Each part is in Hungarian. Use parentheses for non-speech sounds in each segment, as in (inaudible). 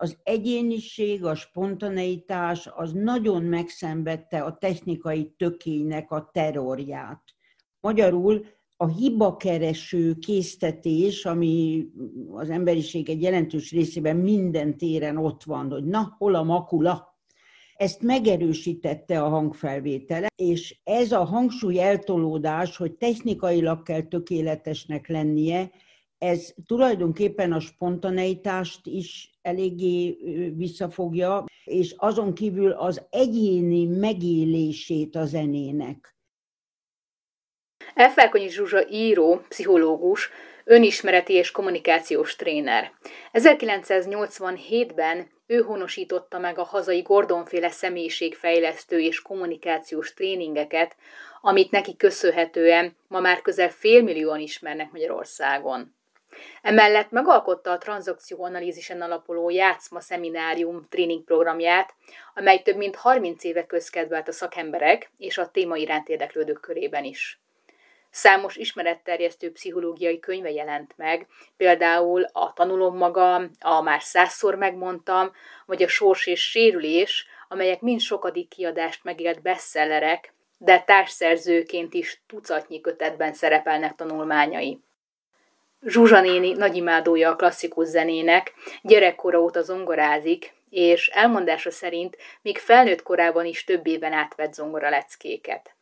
az egyéniség, a spontaneitás az nagyon megszenvedte a technikai tökénynek a terrorját. Magyarul a hibakereső késztetés, ami az emberiség egy jelentős részében minden téren ott van, hogy na, hol a makula, ezt megerősítette a hangfelvétele, és ez a hangsúly eltolódás, hogy technikailag kell tökéletesnek lennie, ez tulajdonképpen a spontaneitást is eléggé visszafogja, és azon kívül az egyéni megélését a zenének. Elfelkonyi Zsuzsa író, pszichológus, önismereti és kommunikációs tréner. 1987-ben ő honosította meg a hazai Gordonféle személyiségfejlesztő és kommunikációs tréningeket, amit neki köszönhetően ma már közel félmillióan ismernek Magyarországon. Emellett megalkotta a tranzakcióanalízisen alapuló Játszma Szeminárium tréning programját, amely több mint 30 éve közkedvelt a szakemberek és a téma iránt érdeklődők körében is. Számos ismeretterjesztő pszichológiai könyve jelent meg, például a Tanulom magam, a Már százszor megmondtam, vagy a Sors és sérülés, amelyek mind sokadik kiadást megélt bestsellerek, de társszerzőként is tucatnyi kötetben szerepelnek tanulmányai. Zsuzsa néni nagy imádója a klasszikus zenének, gyerekkora óta zongorázik, és elmondása szerint még felnőtt korában is több éven átvett zongoraleckéket.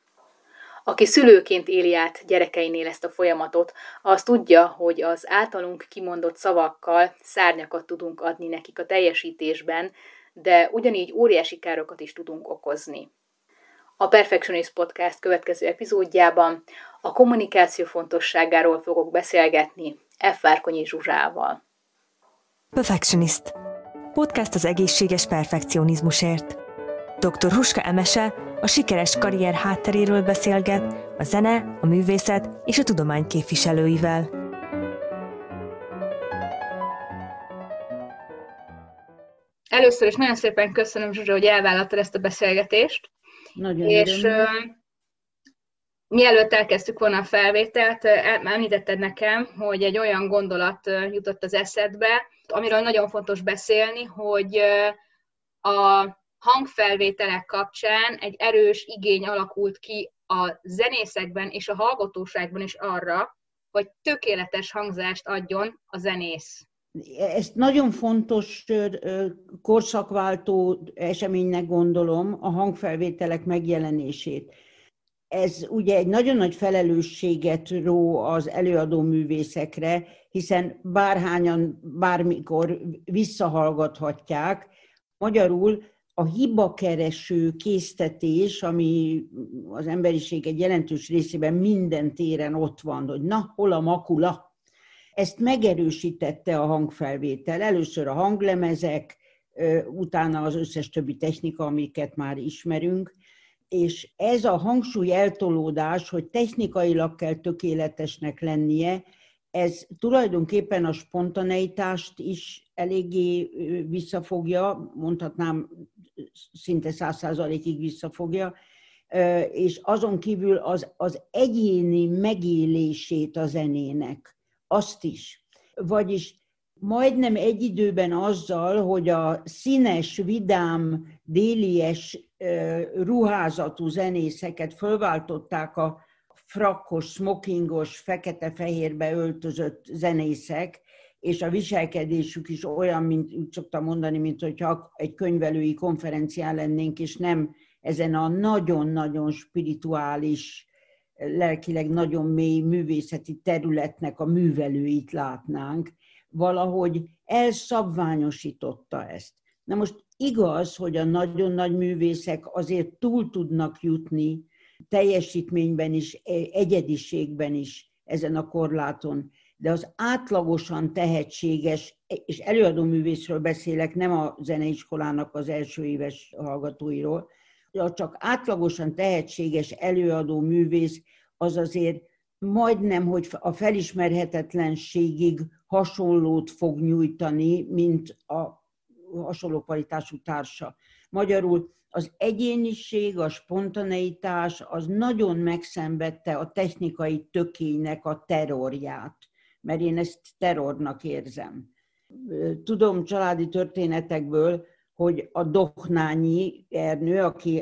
Aki szülőként éli át gyerekeinél ezt a folyamatot, az tudja, hogy az általunk kimondott szavakkal szárnyakat tudunk adni nekik a teljesítésben, de ugyanígy óriási károkat is tudunk okozni. A Perfectionist Podcast következő epizódjában a kommunikáció fontosságáról fogok beszélgetni F. Várkonyi Zsuzsával. Perfectionist. Podcast az egészséges perfekcionizmusért. Dr. Huska Emese a sikeres karrier hátteréről beszélget a zene, a művészet és a tudomány képviselőivel. Először is nagyon szépen köszönöm, Zsuzsa, hogy elvállaltad ezt a beszélgetést. Nagyon és uh, mielőtt elkezdtük volna a felvételt, említetted nekem, hogy egy olyan gondolat jutott az eszedbe, amiről nagyon fontos beszélni, hogy a hangfelvételek kapcsán egy erős igény alakult ki a zenészekben és a hallgatóságban is arra, hogy tökéletes hangzást adjon a zenész. Ezt nagyon fontos korszakváltó eseménynek gondolom, a hangfelvételek megjelenését. Ez ugye egy nagyon nagy felelősséget ró az előadó művészekre, hiszen bárhányan bármikor visszahallgathatják. Magyarul a hibakereső késztetés, ami az emberiség egy jelentős részében minden téren ott van, hogy na, hol a makula, ezt megerősítette a hangfelvétel. Először a hanglemezek, utána az összes többi technika, amiket már ismerünk, és ez a hangsúly eltolódás, hogy technikailag kell tökéletesnek lennie, ez tulajdonképpen a spontaneitást is eléggé visszafogja, mondhatnám szinte száz százalékig visszafogja, és azon kívül az, az egyéni megélését a zenének, azt is. Vagyis majdnem egy időben azzal, hogy a színes, vidám, délies ruházatú zenészeket fölváltották a frakkos, smokingos, fekete-fehérbe öltözött zenészek, és a viselkedésük is olyan, mint úgy szoktam mondani, mint hogyha egy könyvelői konferencián lennénk, és nem ezen a nagyon-nagyon spirituális, lelkileg nagyon mély művészeti területnek a művelőit látnánk, valahogy elszabványosította ezt. Na most igaz, hogy a nagyon nagy művészek azért túl tudnak jutni teljesítményben is, egyediségben is ezen a korláton, de az átlagosan tehetséges, és előadó művészről beszélek, nem a zeneiskolának az első éves hallgatóiról, de csak átlagosan tehetséges előadó művész, az azért majdnem, hogy a felismerhetetlenségig hasonlót fog nyújtani, mint a hasonló kvalitású társa. Magyarul az egyéniség, a spontaneitás az nagyon megszenvedte a technikai tökénynek a terrorját, mert én ezt terrornak érzem. Tudom családi történetekből, hogy a Doknányi Ernő, aki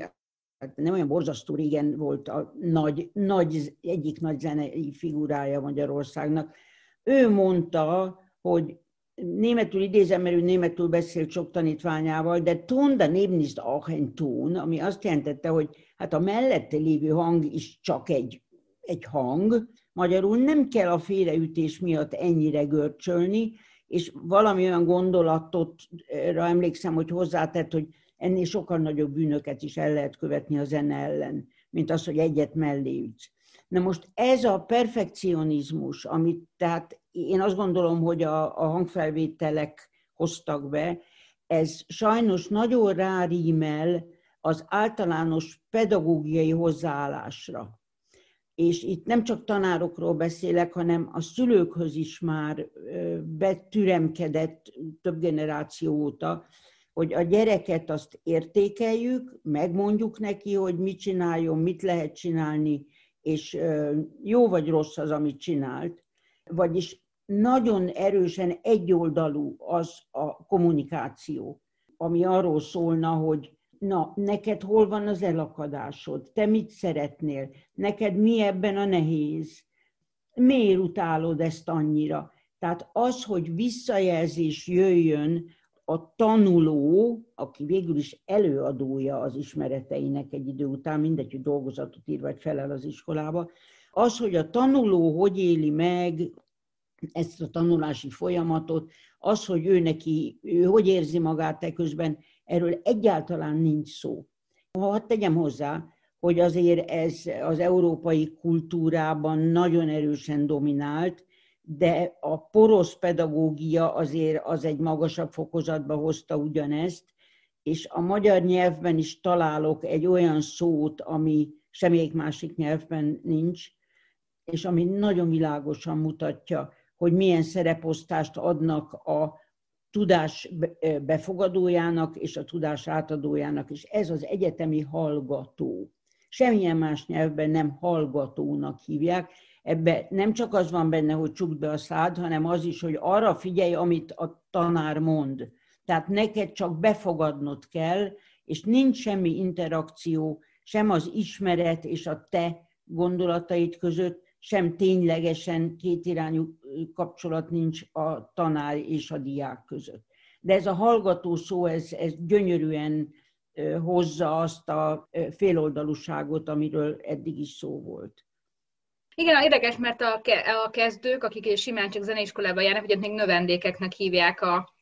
hát nem olyan borzasztó régen volt a nagy, nagy, egyik nagy zenei figurája Magyarországnak, ő mondta, hogy németül idézem, mert ő németül beszélt sok tanítványával, de ton da neben ist auch ein Ton, ami azt jelentette, hogy hát a mellette lévő hang is csak egy, egy hang, magyarul nem kell a félreütés miatt ennyire görcsölni, és valami olyan gondolatot emlékszem, hogy hozzátett, hogy ennél sokkal nagyobb bűnöket is el lehet követni a zene ellen, mint az, hogy egyet mellé ütsz. Na most ez a perfekcionizmus, amit tehát én azt gondolom, hogy a, a hangfelvételek hoztak be, ez sajnos nagyon rárímel az általános pedagógiai hozzáállásra. És itt nem csak tanárokról beszélek, hanem a szülőkhöz is már betüremkedett több generáció óta, hogy a gyereket azt értékeljük, megmondjuk neki, hogy mit csináljon, mit lehet csinálni, és jó vagy rossz az, amit csinált. Vagyis nagyon erősen egyoldalú az a kommunikáció, ami arról szólna, hogy na, neked hol van az elakadásod, te mit szeretnél, neked mi ebben a nehéz, miért utálod ezt annyira. Tehát az, hogy visszajelzés jöjjön a tanuló, aki végül is előadója az ismereteinek egy idő után, mindegy, hogy dolgozatot ír vagy felel az iskolába, az, hogy a tanuló hogy éli meg ezt a tanulási folyamatot, az, hogy ő neki, ő hogy érzi magát e közben, erről egyáltalán nincs szó. Ha tegyem hozzá, hogy azért ez az európai kultúrában nagyon erősen dominált, de a porosz pedagógia azért az egy magasabb fokozatba hozta ugyanezt, és a magyar nyelvben is találok egy olyan szót, ami semmelyik másik nyelvben nincs, és ami nagyon világosan mutatja, hogy milyen szereposztást adnak a tudás befogadójának és a tudás átadójának, és ez az egyetemi hallgató. Semmilyen más nyelvben nem hallgatónak hívják, ebbe nem csak az van benne, hogy csukd be a szád, hanem az is, hogy arra figyelj, amit a tanár mond. Tehát neked csak befogadnod kell, és nincs semmi interakció, sem az ismeret és a te gondolataid között, sem ténylegesen kétirányú kapcsolat nincs a tanár és a diák között. De ez a hallgató szó, ez, ez gyönyörűen hozza azt a féloldalúságot, amiről eddig is szó volt. Igen, érdekes, mert a, kezdők, akik simán csak zeneiskolába járnak, ugye még növendékeknek hívják a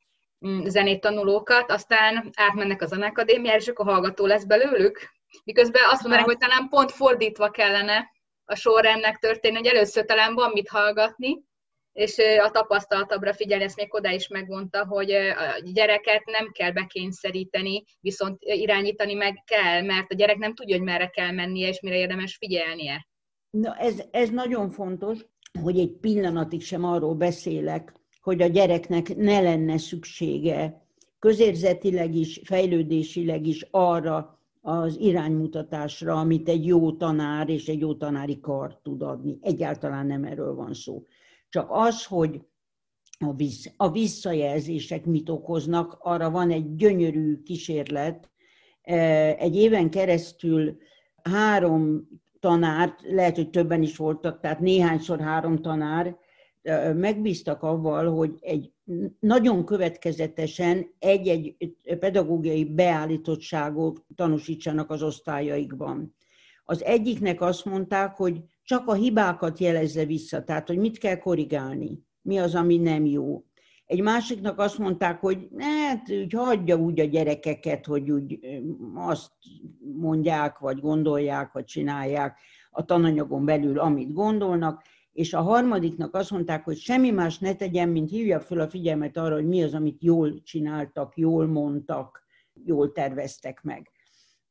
mm, zenét tanulókat, aztán átmennek a zenekadémiára, és akkor hallgató lesz belőlük. Miközben azt mondanák, hogy talán pont fordítva kellene a sorrendnek történni, hogy először talán van mit hallgatni, és a tapasztaltabbra figyelni, ezt még oda is megmondta, hogy a gyereket nem kell bekényszeríteni, viszont irányítani meg kell, mert a gyerek nem tudja, hogy merre kell mennie, és mire érdemes figyelnie. Na ez, ez nagyon fontos, hogy egy pillanatig sem arról beszélek, hogy a gyereknek ne lenne szüksége közérzetileg is, fejlődésileg is arra az iránymutatásra, amit egy jó tanár és egy jó tanári kar tud adni. Egyáltalán nem erről van szó. Csak az, hogy a, vissz, visszajelzések mit okoznak, arra van egy gyönyörű kísérlet. Egy éven keresztül három tanár, lehet, hogy többen is voltak, tehát néhányszor három tanár, megbíztak avval, hogy egy nagyon következetesen egy-egy pedagógiai beállítottságot tanúsítsanak az osztályaikban. Az egyiknek azt mondták, hogy csak a hibákat jelezze vissza, tehát hogy mit kell korrigálni, mi az, ami nem jó. Egy másiknak azt mondták, hogy hát úgy hagyja úgy a gyerekeket, hogy úgy azt mondják, vagy gondolják, vagy csinálják a tananyagon belül, amit gondolnak, és a harmadiknak azt mondták, hogy semmi más ne tegyen, mint hívja fel a figyelmet arra, hogy mi az, amit jól csináltak, jól mondtak, jól terveztek meg.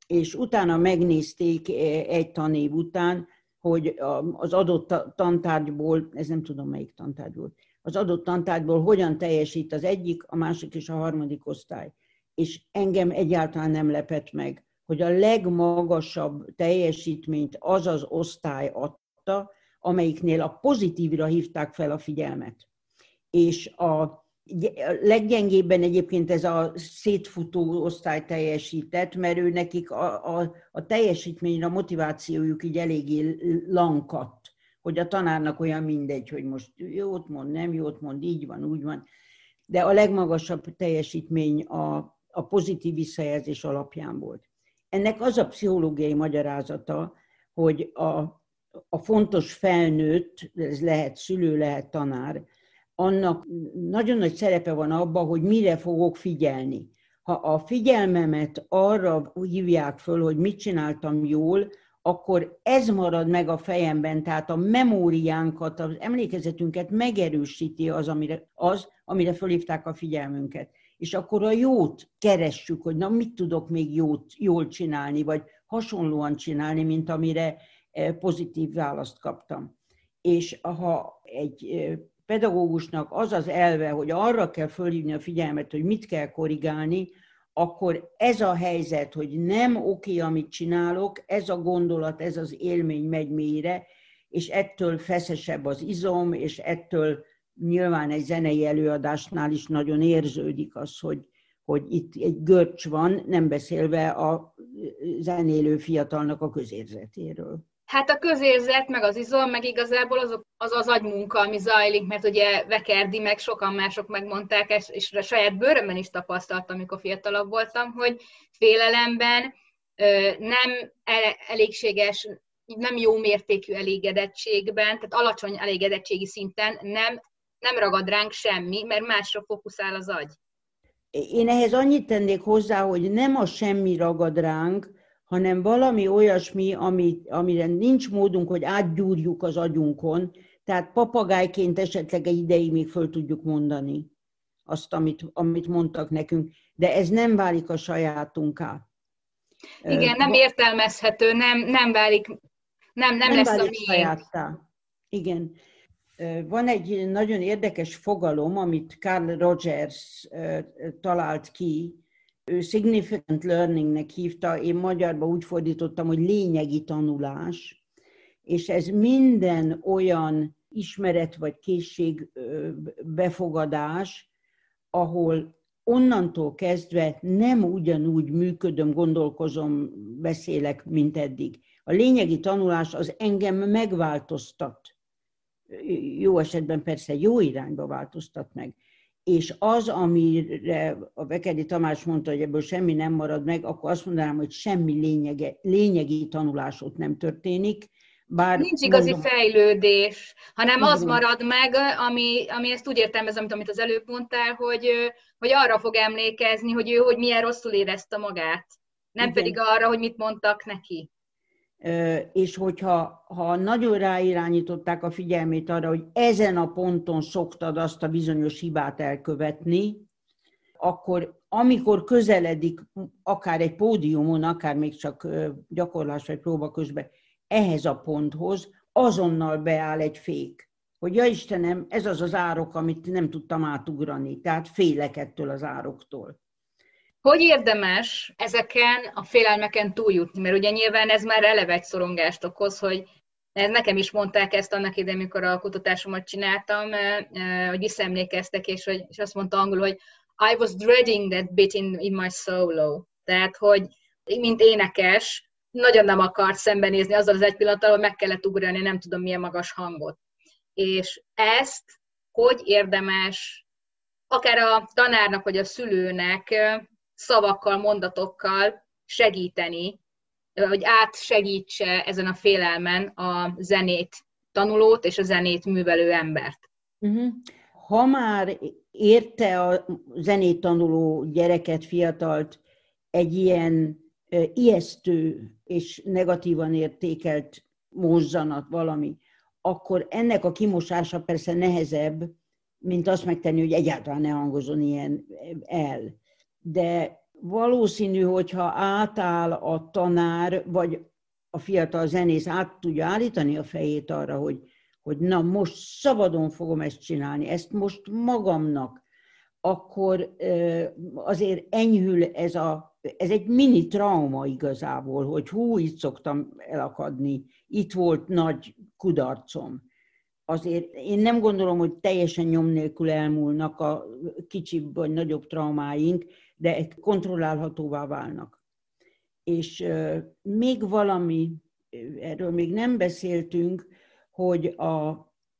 És utána megnézték egy tanév után, hogy az adott tantárgyból, ez nem tudom melyik tantárgy volt, az adott tantárgyból hogyan teljesít az egyik, a másik és a harmadik osztály. És engem egyáltalán nem lepett meg, hogy a legmagasabb teljesítményt az az osztály adta, amelyiknél a pozitívra hívták fel a figyelmet. És a Leggyengébben egyébként ez a szétfutó osztály teljesített, mert ő nekik a, a, a teljesítményre a motivációjuk így eléggé lankadt, hogy a tanárnak olyan mindegy, hogy most jót mond, nem jót mond, így van, úgy van. De a legmagasabb teljesítmény a, a pozitív visszajelzés alapján volt. Ennek az a pszichológiai magyarázata, hogy a, a fontos felnőtt, ez lehet szülő, lehet tanár, annak nagyon nagy szerepe van abban, hogy mire fogok figyelni. Ha a figyelmemet arra hívják föl, hogy mit csináltam jól, akkor ez marad meg a fejemben, tehát a memóriánkat, az emlékezetünket megerősíti az, amire, az, amire fölhívták a figyelmünket. És akkor a jót keressük, hogy na mit tudok még jót, jól csinálni, vagy hasonlóan csinálni, mint amire pozitív választ kaptam. És ha egy eh, pedagógusnak az az elve, hogy arra kell fölhívni a figyelmet, hogy mit kell korrigálni, akkor ez a helyzet, hogy nem oké, amit csinálok, ez a gondolat, ez az élmény megy mélyre, és ettől feszesebb az izom, és ettől nyilván egy zenei előadásnál is nagyon érződik az, hogy, hogy itt egy görcs van, nem beszélve a zenélő fiatalnak a közérzetéről. Hát a közérzet, meg az izom, meg igazából az az, az agymunka, ami zajlik, mert ugye Vekerdi, meg sokan mások megmondták, és a saját bőrömben is tapasztaltam, amikor fiatalabb voltam, hogy félelemben nem elégséges, nem jó mértékű elégedettségben, tehát alacsony elégedettségi szinten nem, nem ragad ránk semmi, mert másra fókuszál az agy. Én ehhez annyit tennék hozzá, hogy nem a semmi ragad ránk, hanem valami olyasmi, ami, amire nincs módunk, hogy átgyúrjuk az agyunkon, tehát papagájként esetleg egy ideig még föl tudjuk mondani azt, amit, amit mondtak nekünk, de ez nem válik a sajátunká. Igen, nem értelmezhető, nem, nem válik, nem, nem, nem lesz válik a miénk. sajáttá. Igen. Van egy nagyon érdekes fogalom, amit Carl Rogers talált ki, significant learningnek hívta, én magyarba úgy fordítottam, hogy lényegi tanulás, és ez minden olyan ismeret vagy készség befogadás, ahol onnantól kezdve nem ugyanúgy működöm, gondolkozom, beszélek, mint eddig. A lényegi tanulás az engem megváltoztat. Jó esetben persze jó irányba változtat meg és az, amire a Vekedi Tamás mondta, hogy ebből semmi nem marad meg, akkor azt mondanám, hogy semmi lényege, lényegi tanulás ott nem történik. Bár Nincs igazi mondom, fejlődés, hanem az marad meg, ami, ami ezt úgy értelmezem, amit az előbb mondtál, hogy, hogy arra fog emlékezni, hogy ő hogy milyen rosszul érezte magát, nem Igen. pedig arra, hogy mit mondtak neki és hogyha ha nagyon ráirányították a figyelmét arra, hogy ezen a ponton szoktad azt a bizonyos hibát elkövetni, akkor amikor közeledik akár egy pódiumon, akár még csak gyakorlás vagy próba közben ehhez a ponthoz, azonnal beáll egy fék. Hogy ja Istenem, ez az az árok, amit nem tudtam átugrani. Tehát félek ettől az ároktól. Hogy érdemes ezeken a félelmeken túljutni? Mert ugye nyilván ez már eleve egy szorongást okoz, hogy nekem is mondták ezt annak idején, amikor a kutatásomat csináltam, eh, eh, hogy visszaemlékeztek, és, hogy, és azt mondta angol, hogy I was dreading that bit in, in my solo. Tehát, hogy mint énekes, nagyon nem akart szembenézni azzal az egy pillanattal, hogy meg kellett ugrani, nem tudom milyen magas hangot. És ezt hogy érdemes akár a tanárnak vagy a szülőnek eh, szavakkal, mondatokkal segíteni, hogy átsegítse ezen a félelmen a zenét tanulót és a zenét művelő embert. Uh-huh. Ha már érte a zenét tanuló gyereket, fiatalt egy ilyen ijesztő és negatívan értékelt mozzanat valami, akkor ennek a kimosása persze nehezebb, mint azt megtenni, hogy egyáltalán ne hangozon ilyen el de valószínű, hogyha átáll a tanár, vagy a fiatal zenész át tudja állítani a fejét arra, hogy, hogy na most szabadon fogom ezt csinálni, ezt most magamnak, akkor azért enyhül ez a, ez egy mini trauma igazából, hogy hú, itt szoktam elakadni, itt volt nagy kudarcom. azért én nem gondolom, hogy teljesen nyom nélkül elmúlnak a kicsibb vagy nagyobb traumáink, de kontrollálhatóvá válnak. És még valami, erről még nem beszéltünk, hogy a,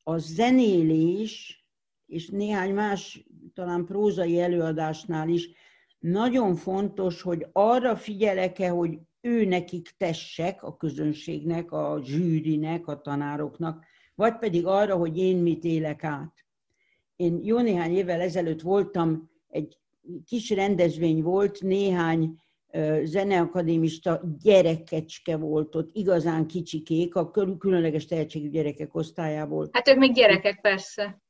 a zenélés, és néhány más, talán prózai előadásnál is, nagyon fontos, hogy arra figyelek-e, hogy ő nekik tessek, a közönségnek, a zsűrinek, a tanároknak, vagy pedig arra, hogy én mit élek át. Én jó néhány évvel ezelőtt voltam, egy kis rendezvény volt, néhány zeneakadémista gyerekecske volt ott, igazán kicsikék, a különleges tehetségű gyerekek osztályából. Hát ők még gyerekek, persze.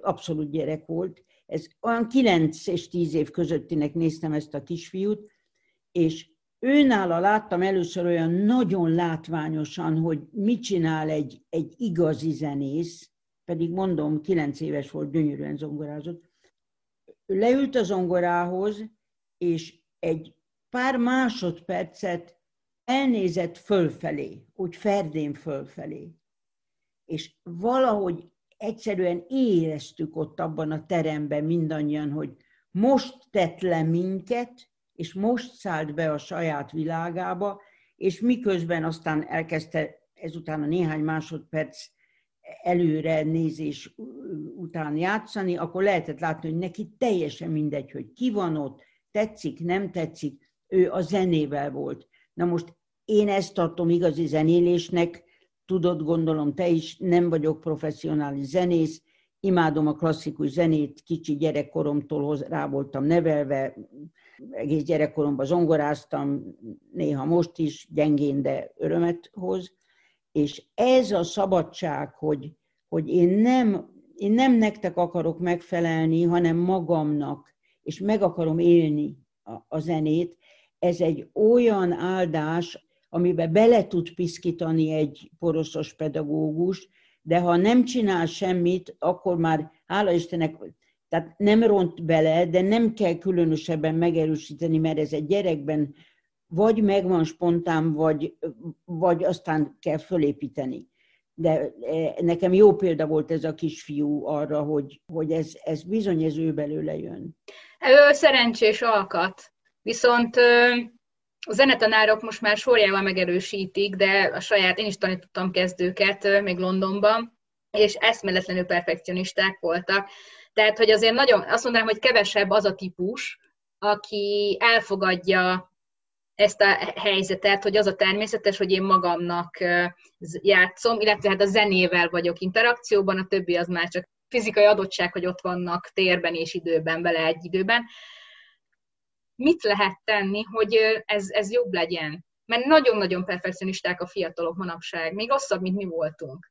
Abszolút gyerek volt. Ez olyan 9 és 10 év közöttinek néztem ezt a kisfiút, és őnála láttam először olyan nagyon látványosan, hogy mit csinál egy, egy igazi zenész, pedig mondom, 9 éves volt, gyönyörűen zongorázott. Leült a zongorához, és egy pár másodpercet elnézett fölfelé, úgy ferdén fölfelé. És valahogy egyszerűen éreztük ott abban a teremben mindannyian, hogy most tett le minket, és most szállt be a saját világába, és miközben aztán elkezdte ezután a néhány másodperc előre nézés után játszani, akkor lehetett látni, hogy neki teljesen mindegy, hogy ki van ott, tetszik, nem tetszik, ő a zenével volt. Na most én ezt tartom igazi zenélésnek, tudod, gondolom te is, nem vagyok professzionális zenész, imádom a klasszikus zenét, kicsi gyerekkoromtól rá voltam nevelve, egész gyerekkoromban zongoráztam, néha most is, gyengén, de örömet hoz. És ez a szabadság, hogy, hogy én, nem, én nem nektek akarok megfelelni, hanem magamnak, és meg akarom élni a, a zenét, ez egy olyan áldás, amiben bele tud piszkítani egy poroszos pedagógus, de ha nem csinál semmit, akkor már, hála Istennek, tehát nem ront bele, de nem kell különösebben megerősíteni, mert ez egy gyerekben vagy megvan spontán, vagy, vagy aztán kell fölépíteni. De e, nekem jó példa volt ez a kisfiú arra, hogy, hogy ez, ez bizony ez ő belőle jön. Ő szerencsés alkat. Viszont a zenetanárok most már sorjával megerősítik, de a saját, én is tanítottam kezdőket még Londonban, és eszméletlenül perfekcionisták voltak. Tehát, hogy azért nagyon, azt mondanám, hogy kevesebb az a típus, aki elfogadja ezt a helyzetet, hogy az a természetes, hogy én magamnak játszom, illetve hát a zenével vagyok interakcióban, a többi az már csak fizikai adottság, hogy ott vannak térben és időben, vele egy időben mit lehet tenni, hogy ez, ez jobb legyen? Mert nagyon-nagyon perfekcionisták a fiatalok manapság, még rosszabb, mint mi voltunk.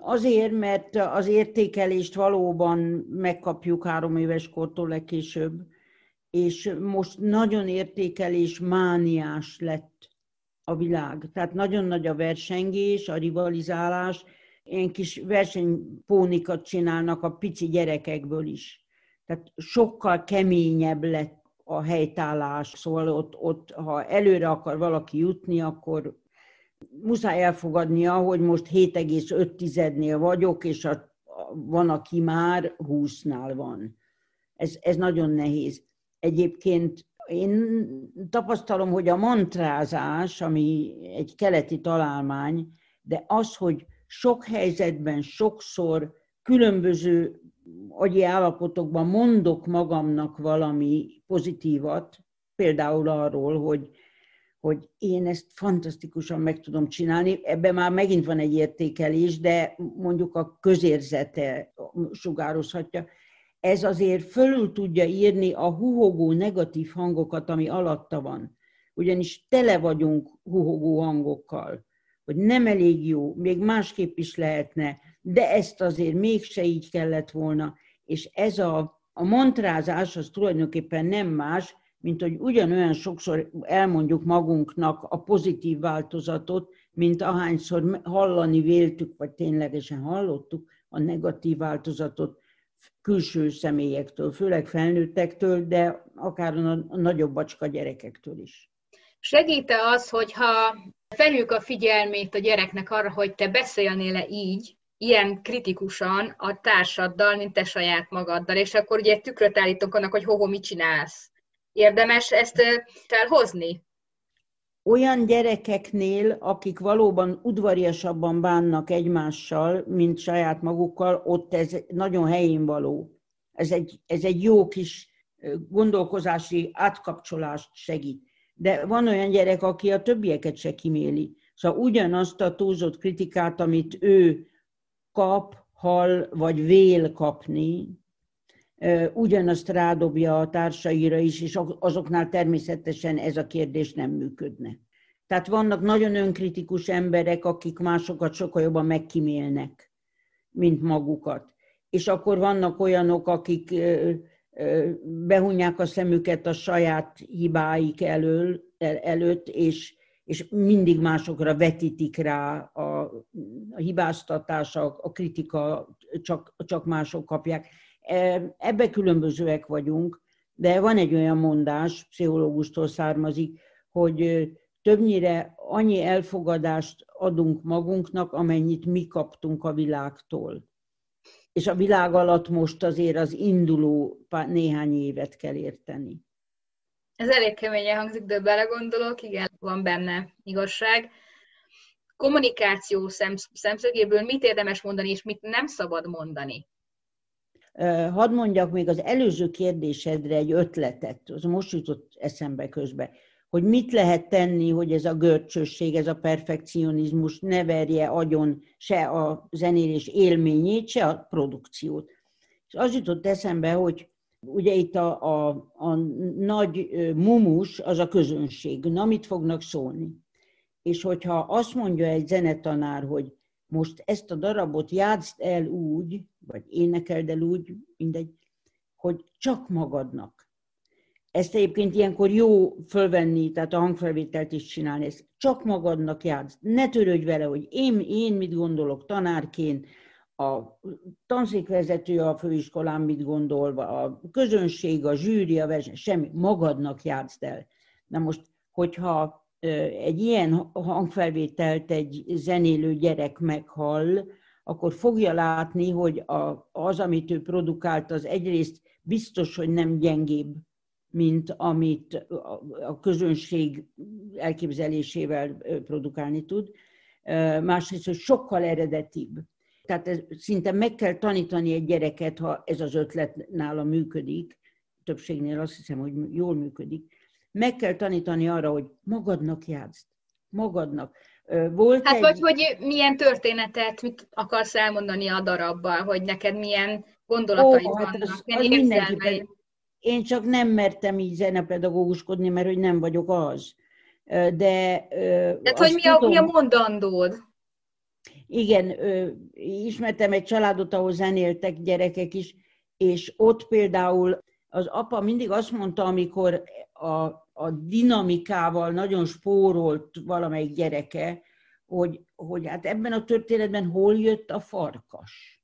Azért, mert az értékelést valóban megkapjuk három éves kortól legkésőbb, és most nagyon értékelés mániás lett a világ. Tehát nagyon nagy a versengés, a rivalizálás, ilyen kis versenypónikat csinálnak a pici gyerekekből is tehát sokkal keményebb lett a helytállás, szóval ott, ott ha előre akar valaki jutni, akkor muszáj elfogadnia, hogy most 7,5-nél vagyok, és a, van, aki már 20-nál van. Ez, ez nagyon nehéz. Egyébként én tapasztalom, hogy a mantrázás, ami egy keleti találmány, de az, hogy sok helyzetben sokszor különböző agyi állapotokban mondok magamnak valami pozitívat, például arról, hogy, hogy én ezt fantasztikusan meg tudom csinálni, ebben már megint van egy értékelés, de mondjuk a közérzete sugározhatja. Ez azért fölül tudja írni a huhogó negatív hangokat, ami alatta van. Ugyanis tele vagyunk huhogó hangokkal, hogy nem elég jó, még másképp is lehetne, de ezt azért mégse így kellett volna. És ez a, a mantrázás az tulajdonképpen nem más, mint hogy ugyanolyan sokszor elmondjuk magunknak a pozitív változatot, mint ahányszor hallani véltük, vagy ténylegesen hallottuk a negatív változatot külső személyektől, főleg felnőttektől, de akár a nagyobb bacska gyerekektől is. Segít-e az, hogyha felhívjuk a figyelmét a gyereknek arra, hogy te beszélnél-e így, ilyen kritikusan a társaddal, mint te saját magaddal, és akkor ugye tükröt állítunk annak, hogy hoho, mit csinálsz. Érdemes ezt felhozni? Olyan gyerekeknél, akik valóban udvariasabban bánnak egymással, mint saját magukkal, ott ez nagyon helyén való. Ez egy, ez egy jó kis gondolkozási átkapcsolást segít. De van olyan gyerek, aki a többieket se kiméli. Szóval ugyanazt a túlzott kritikát, amit ő kap, hal vagy vél kapni, ugyanazt rádobja a társaira is, és azoknál természetesen ez a kérdés nem működne. Tehát vannak nagyon önkritikus emberek, akik másokat sokkal jobban megkímélnek, mint magukat. És akkor vannak olyanok, akik behunják a szemüket a saját hibáik elől, előtt, és, és mindig másokra vetítik rá a, a hibáztatás, a, a kritika, csak, csak mások kapják. Ebbe különbözőek vagyunk, de van egy olyan mondás, pszichológustól származik, hogy többnyire annyi elfogadást adunk magunknak, amennyit mi kaptunk a világtól és a világ alatt most azért az induló néhány évet kell érteni. Ez elég keményen hangzik, de belegondolok, igen, van benne igazság. Kommunikáció szemszögéből mit érdemes mondani, és mit nem szabad mondani? Hadd mondjak még az előző kérdésedre egy ötletet, az most jutott eszembe közben hogy mit lehet tenni, hogy ez a görcsösség, ez a perfekcionizmus ne verje agyon se a zenélés élményét, se a produkciót. És az jutott eszembe, hogy ugye itt a, a, a nagy mumus az a közönség, na mit fognak szólni? És hogyha azt mondja egy zenetanár, hogy most ezt a darabot játszd el úgy, vagy énekeld el úgy, mindegy, hogy csak magadnak ezt egyébként ilyenkor jó fölvenni, tehát a hangfelvételt is csinálni, ezt csak magadnak játsz. Ne törődj vele, hogy én, én mit gondolok tanárként, a tanszékvezető a főiskolán mit gondol, a közönség, a zsűri, a verseny, semmi, magadnak játszd el. Na most, hogyha egy ilyen hangfelvételt egy zenélő gyerek meghall, akkor fogja látni, hogy az, amit ő produkált, az egyrészt biztos, hogy nem gyengébb, mint amit a közönség elképzelésével produkálni tud. Másrészt, hogy sokkal eredetibb. Tehát ez, szinte meg kell tanítani egy gyereket, ha ez az ötlet nála működik, többségnél azt hiszem, hogy jól működik, meg kell tanítani arra, hogy magadnak játszd. Magadnak. Volt hát egy... vagy hogy milyen történetet mit akarsz elmondani a darabban, hogy neked milyen gondolataid Ó, hát vannak, az, az mindenképpen, én csak nem mertem így zenepedagóguskodni, mert hogy nem vagyok az. De... Tehát, hogy mi a, tudom, mi a mondandód? Igen, ismertem egy családot, ahol zenéltek gyerekek is, és ott például az apa mindig azt mondta, amikor a, a dinamikával nagyon spórolt valamelyik gyereke, hogy, hogy hát ebben a történetben hol jött a farkas.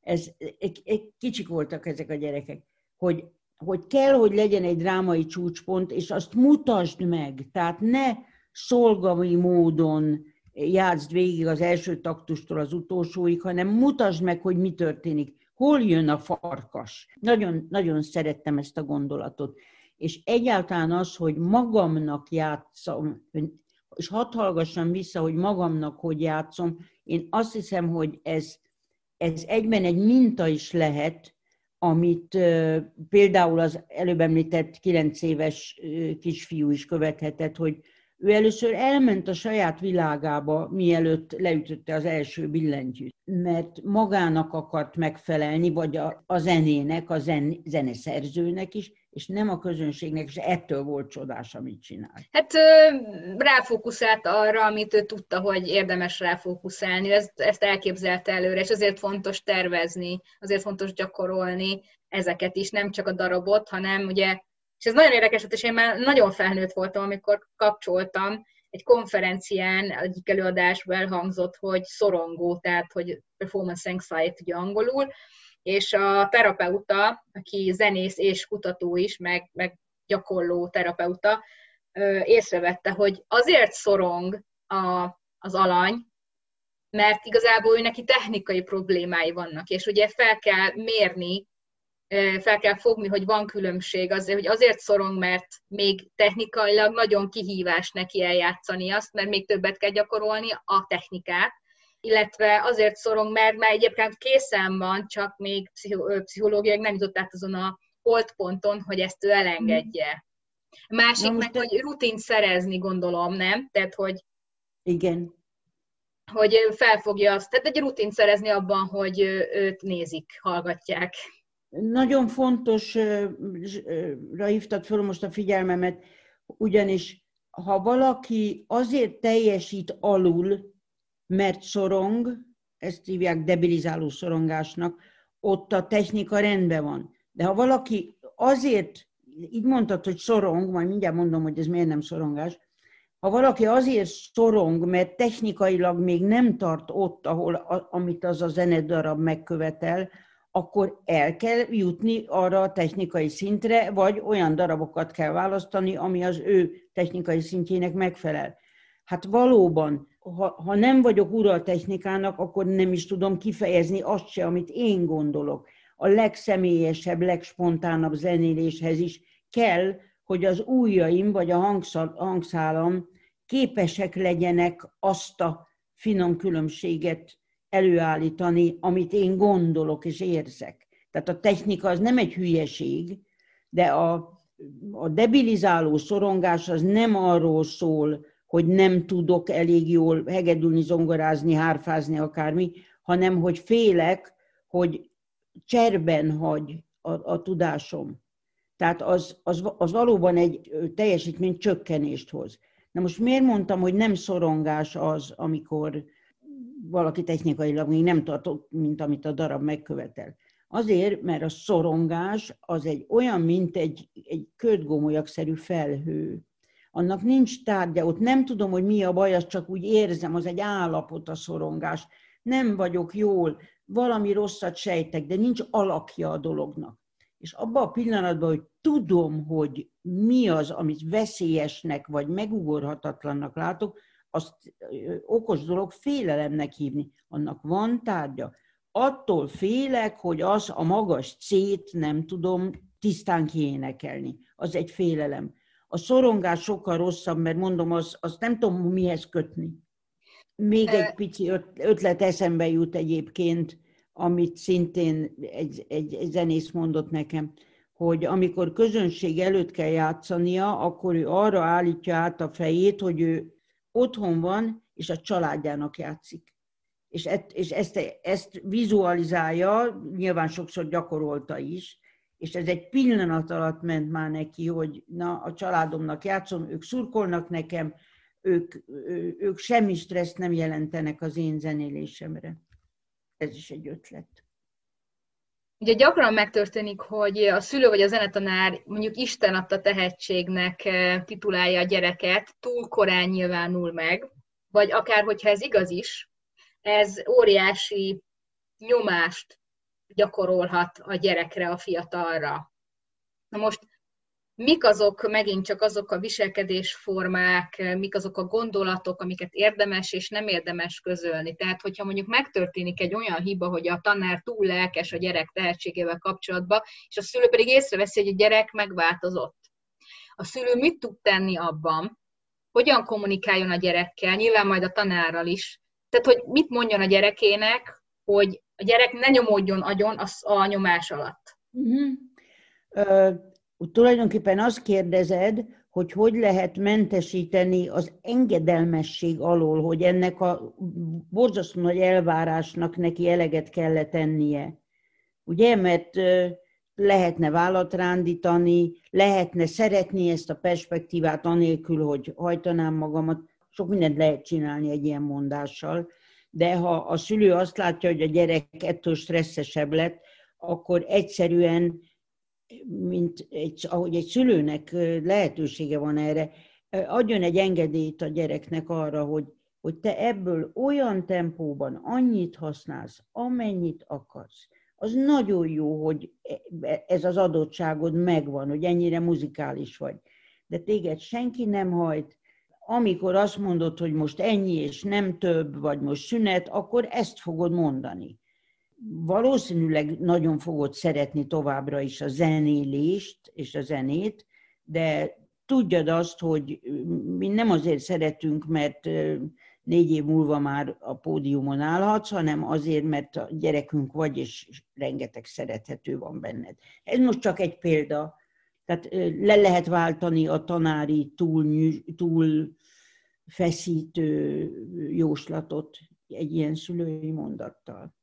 Ez, egy, egy, kicsik voltak ezek a gyerekek, hogy hogy kell, hogy legyen egy drámai csúcspont, és azt mutasd meg. Tehát ne szolgai módon játszd végig az első taktustól az utolsóig, hanem mutasd meg, hogy mi történik. Hol jön a farkas? Nagyon, nagyon szerettem ezt a gondolatot. És egyáltalán az, hogy magamnak játszom, és hadd hallgassam vissza, hogy magamnak hogy játszom, én azt hiszem, hogy ez, ez egyben egy minta is lehet, amit például az előbb említett kilenc éves kisfiú is követhetett, hogy ő először elment a saját világába, mielőtt leütötte az első billentyűt, mert magának akart megfelelni, vagy a, a zenének, a zen, zeneszerzőnek is, és nem a közönségnek, és ettől volt csodás, amit csinál. Hát ráfókuszált arra, amit ő tudta, hogy érdemes ráfókuszálni, ezt, ezt elképzelte előre, és azért fontos tervezni, azért fontos gyakorolni ezeket is, nem csak a darabot, hanem ugye, és ez nagyon érdekes és én már nagyon felnőtt voltam, amikor kapcsoltam, egy konferencián egyik előadásban elhangzott, hogy szorongó, tehát hogy performance anxiety ugye angolul, és a terapeuta, aki zenész és kutató is, meg, meg gyakorló terapeuta, észrevette, hogy azért szorong a, az alany, mert igazából ő neki technikai problémái vannak, és ugye fel kell mérni, fel kell fogni, hogy van különbség, azért, hogy azért szorong, mert még technikailag nagyon kihívás neki eljátszani azt, mert még többet kell gyakorolni a technikát, illetve azért szorong, mert már egyébként készen van, csak még pszichológiai nem jutott át azon a holdponton, hogy ezt ő elengedje. Másik meg, hogy rutint szerezni, gondolom, nem? Tehát, hogy... Igen. Hogy felfogja azt, tehát egy rutint szerezni abban, hogy őt nézik, hallgatják. Nagyon fontos, hívtad föl most a figyelmemet, ugyanis ha valaki azért teljesít alul, mert szorong, ezt hívják debilizáló szorongásnak, ott a technika rendben van. De ha valaki azért, így mondtad, hogy szorong, majd mindjárt mondom, hogy ez miért nem szorongás, ha valaki azért szorong, mert technikailag még nem tart ott, ahol, amit az a zenedarab megkövetel, akkor el kell jutni arra a technikai szintre, vagy olyan darabokat kell választani, ami az ő technikai szintjének megfelel. Hát valóban, ha, ha nem vagyok ura a technikának, akkor nem is tudom kifejezni azt se, amit én gondolok. A legszemélyesebb, legspontánabb zenéléshez is kell, hogy az ujjaim vagy a hangszálam képesek legyenek azt a finom különbséget előállítani, amit én gondolok és érzek. Tehát a technika az nem egy hülyeség, de a, a debilizáló szorongás az nem arról szól, hogy nem tudok elég jól hegedülni, zongorázni, hárfázni, akármi, hanem hogy félek, hogy cserben hagy a, a tudásom. Tehát az, az, az valóban egy teljesítmény csökkenést hoz. Na most miért mondtam, hogy nem szorongás az, amikor valaki technikailag még nem tartott, mint amit a darab megkövetel? Azért, mert a szorongás az egy olyan, mint egy, egy ködgómolyagszerű felhő annak nincs tárgya, ott nem tudom, hogy mi a baj, azt csak úgy érzem, az egy állapot a szorongás. Nem vagyok jól, valami rosszat sejtek, de nincs alakja a dolognak. És abban a pillanatban, hogy tudom, hogy mi az, amit veszélyesnek vagy megugorhatatlannak látok, azt okos dolog félelemnek hívni. Annak van tárgya. Attól félek, hogy az a magas C-t nem tudom tisztán kiénekelni. Az egy félelem. A szorongás sokkal rosszabb, mert mondom, azt az nem tudom mihez kötni. Még egy pici ötlet eszembe jut egyébként, amit szintén egy, egy, egy zenész mondott nekem, hogy amikor közönség előtt kell játszania, akkor ő arra állítja át a fejét, hogy ő otthon van, és a családjának játszik. És, et, és ezt, ezt vizualizálja, nyilván sokszor gyakorolta is, és ez egy pillanat alatt ment már neki, hogy na, a családomnak játszom, ők szurkolnak nekem, ők, ők semmi stresszt nem jelentenek az én zenélésemre. Ez is egy ötlet. Ugye gyakran megtörténik, hogy a szülő vagy a zenetanár mondjuk Isten adta tehetségnek eh, titulálja a gyereket, túl korán nyilvánul meg, vagy akár, hogyha ez igaz is, ez óriási nyomást gyakorolhat a gyerekre, a fiatalra. Na most mik azok megint csak azok a viselkedésformák, mik azok a gondolatok, amiket érdemes és nem érdemes közölni. Tehát, hogyha mondjuk megtörténik egy olyan hiba, hogy a tanár túl lelkes a gyerek tehetségével kapcsolatban, és a szülő pedig észreveszi, hogy a gyerek megváltozott. A szülő mit tud tenni abban, hogyan kommunikáljon a gyerekkel, nyilván majd a tanárral is. Tehát, hogy mit mondjon a gyerekének, hogy a gyerek ne nyomódjon agyon a, a nyomás alatt. Uh-huh. Uh, tulajdonképpen azt kérdezed, hogy hogy lehet mentesíteni az engedelmesség alól, hogy ennek a borzasztó nagy elvárásnak neki eleget kellett tennie. Ugye, mert lehetne vállat rándítani, lehetne szeretni ezt a perspektívát anélkül, hogy hajtanám magamat. Sok mindent lehet csinálni egy ilyen mondással de ha a szülő azt látja, hogy a gyerek ettől stresszesebb lett, akkor egyszerűen, mint egy, ahogy egy szülőnek lehetősége van erre, adjon egy engedélyt a gyereknek arra, hogy, hogy te ebből olyan tempóban annyit használsz, amennyit akarsz. Az nagyon jó, hogy e, ez az adottságod megvan, hogy ennyire muzikális vagy. De téged senki nem hajt, amikor azt mondod, hogy most ennyi és nem több, vagy most szünet, akkor ezt fogod mondani. Valószínűleg nagyon fogod szeretni továbbra is a zenélést és a zenét, de tudjad azt, hogy mi nem azért szeretünk, mert négy év múlva már a pódiumon állhatsz, hanem azért, mert a gyerekünk vagy, és rengeteg szerethető van benned. Ez most csak egy példa. Tehát le lehet váltani a tanári túl, túl feszítő jóslatot egy ilyen szülői mondattal.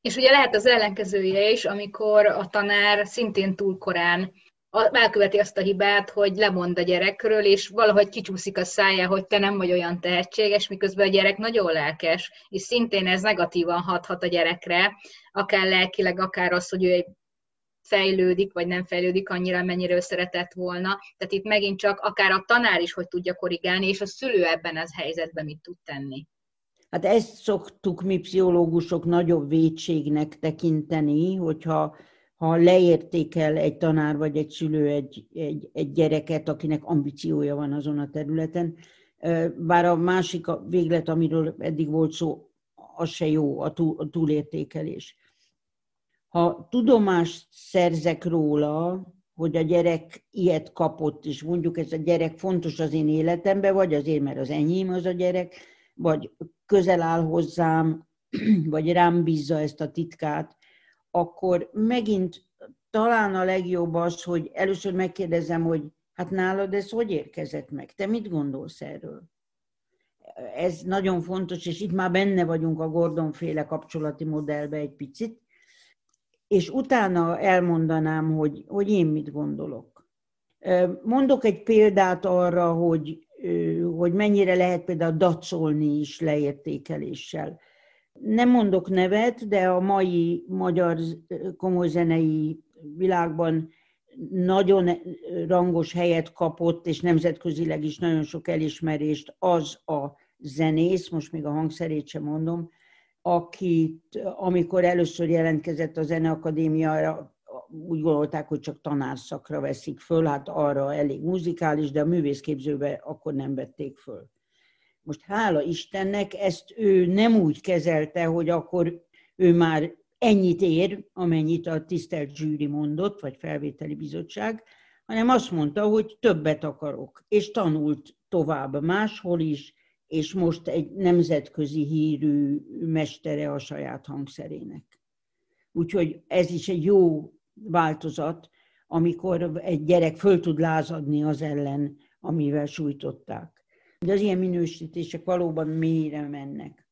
És ugye lehet az ellenkezője is, amikor a tanár szintén túl korán elköveti azt a hibát, hogy lemond a gyerekről, és valahogy kicsúszik a szája, hogy te nem vagy olyan tehetséges, miközben a gyerek nagyon lelkes, és szintén ez negatívan hathat a gyerekre, akár lelkileg, akár az, hogy ő fejlődik, vagy nem fejlődik annyira, mennyire ő szeretett volna. Tehát itt megint csak akár a tanár is hogy tudja korrigálni, és a szülő ebben az helyzetben mit tud tenni. Hát ezt szoktuk mi pszichológusok nagyobb védségnek tekinteni, hogyha ha leértékel egy tanár vagy egy szülő egy, egy, egy gyereket, akinek ambíciója van azon a területen. Bár a másik a véglet, amiről eddig volt szó, az se jó, a, túl, a túlértékelés. Ha tudomást szerzek róla, hogy a gyerek ilyet kapott, és mondjuk ez a gyerek fontos az én életemben, vagy azért, mert az enyém az a gyerek, vagy közel áll hozzám, (clears throat) vagy rám bízza ezt a titkát, akkor megint talán a legjobb az, hogy először megkérdezem, hogy hát nálad ez hogy érkezett meg? Te mit gondolsz erről? Ez nagyon fontos, és itt már benne vagyunk a Gordon-féle kapcsolati modellbe egy picit, és utána elmondanám, hogy, hogy én mit gondolok. Mondok egy példát arra, hogy, hogy mennyire lehet például dacolni is leértékeléssel. Nem mondok nevet, de a mai magyar komoly zenei világban nagyon rangos helyet kapott, és nemzetközileg is nagyon sok elismerést az a zenész, most még a hangszerét sem mondom, akit amikor először jelentkezett a Zeneakadémiára, úgy gondolták, hogy csak tanárszakra veszik föl, hát arra elég muzikális, de a művészképzőbe akkor nem vették föl. Most hála Istennek ezt ő nem úgy kezelte, hogy akkor ő már ennyit ér, amennyit a tisztelt zsűri mondott, vagy felvételi bizottság, hanem azt mondta, hogy többet akarok, és tanult tovább máshol is, és most egy nemzetközi hírű mestere a saját hangszerének. Úgyhogy ez is egy jó változat, amikor egy gyerek föl tud lázadni az ellen, amivel sújtották. De az ilyen minősítések valóban mélyre mennek.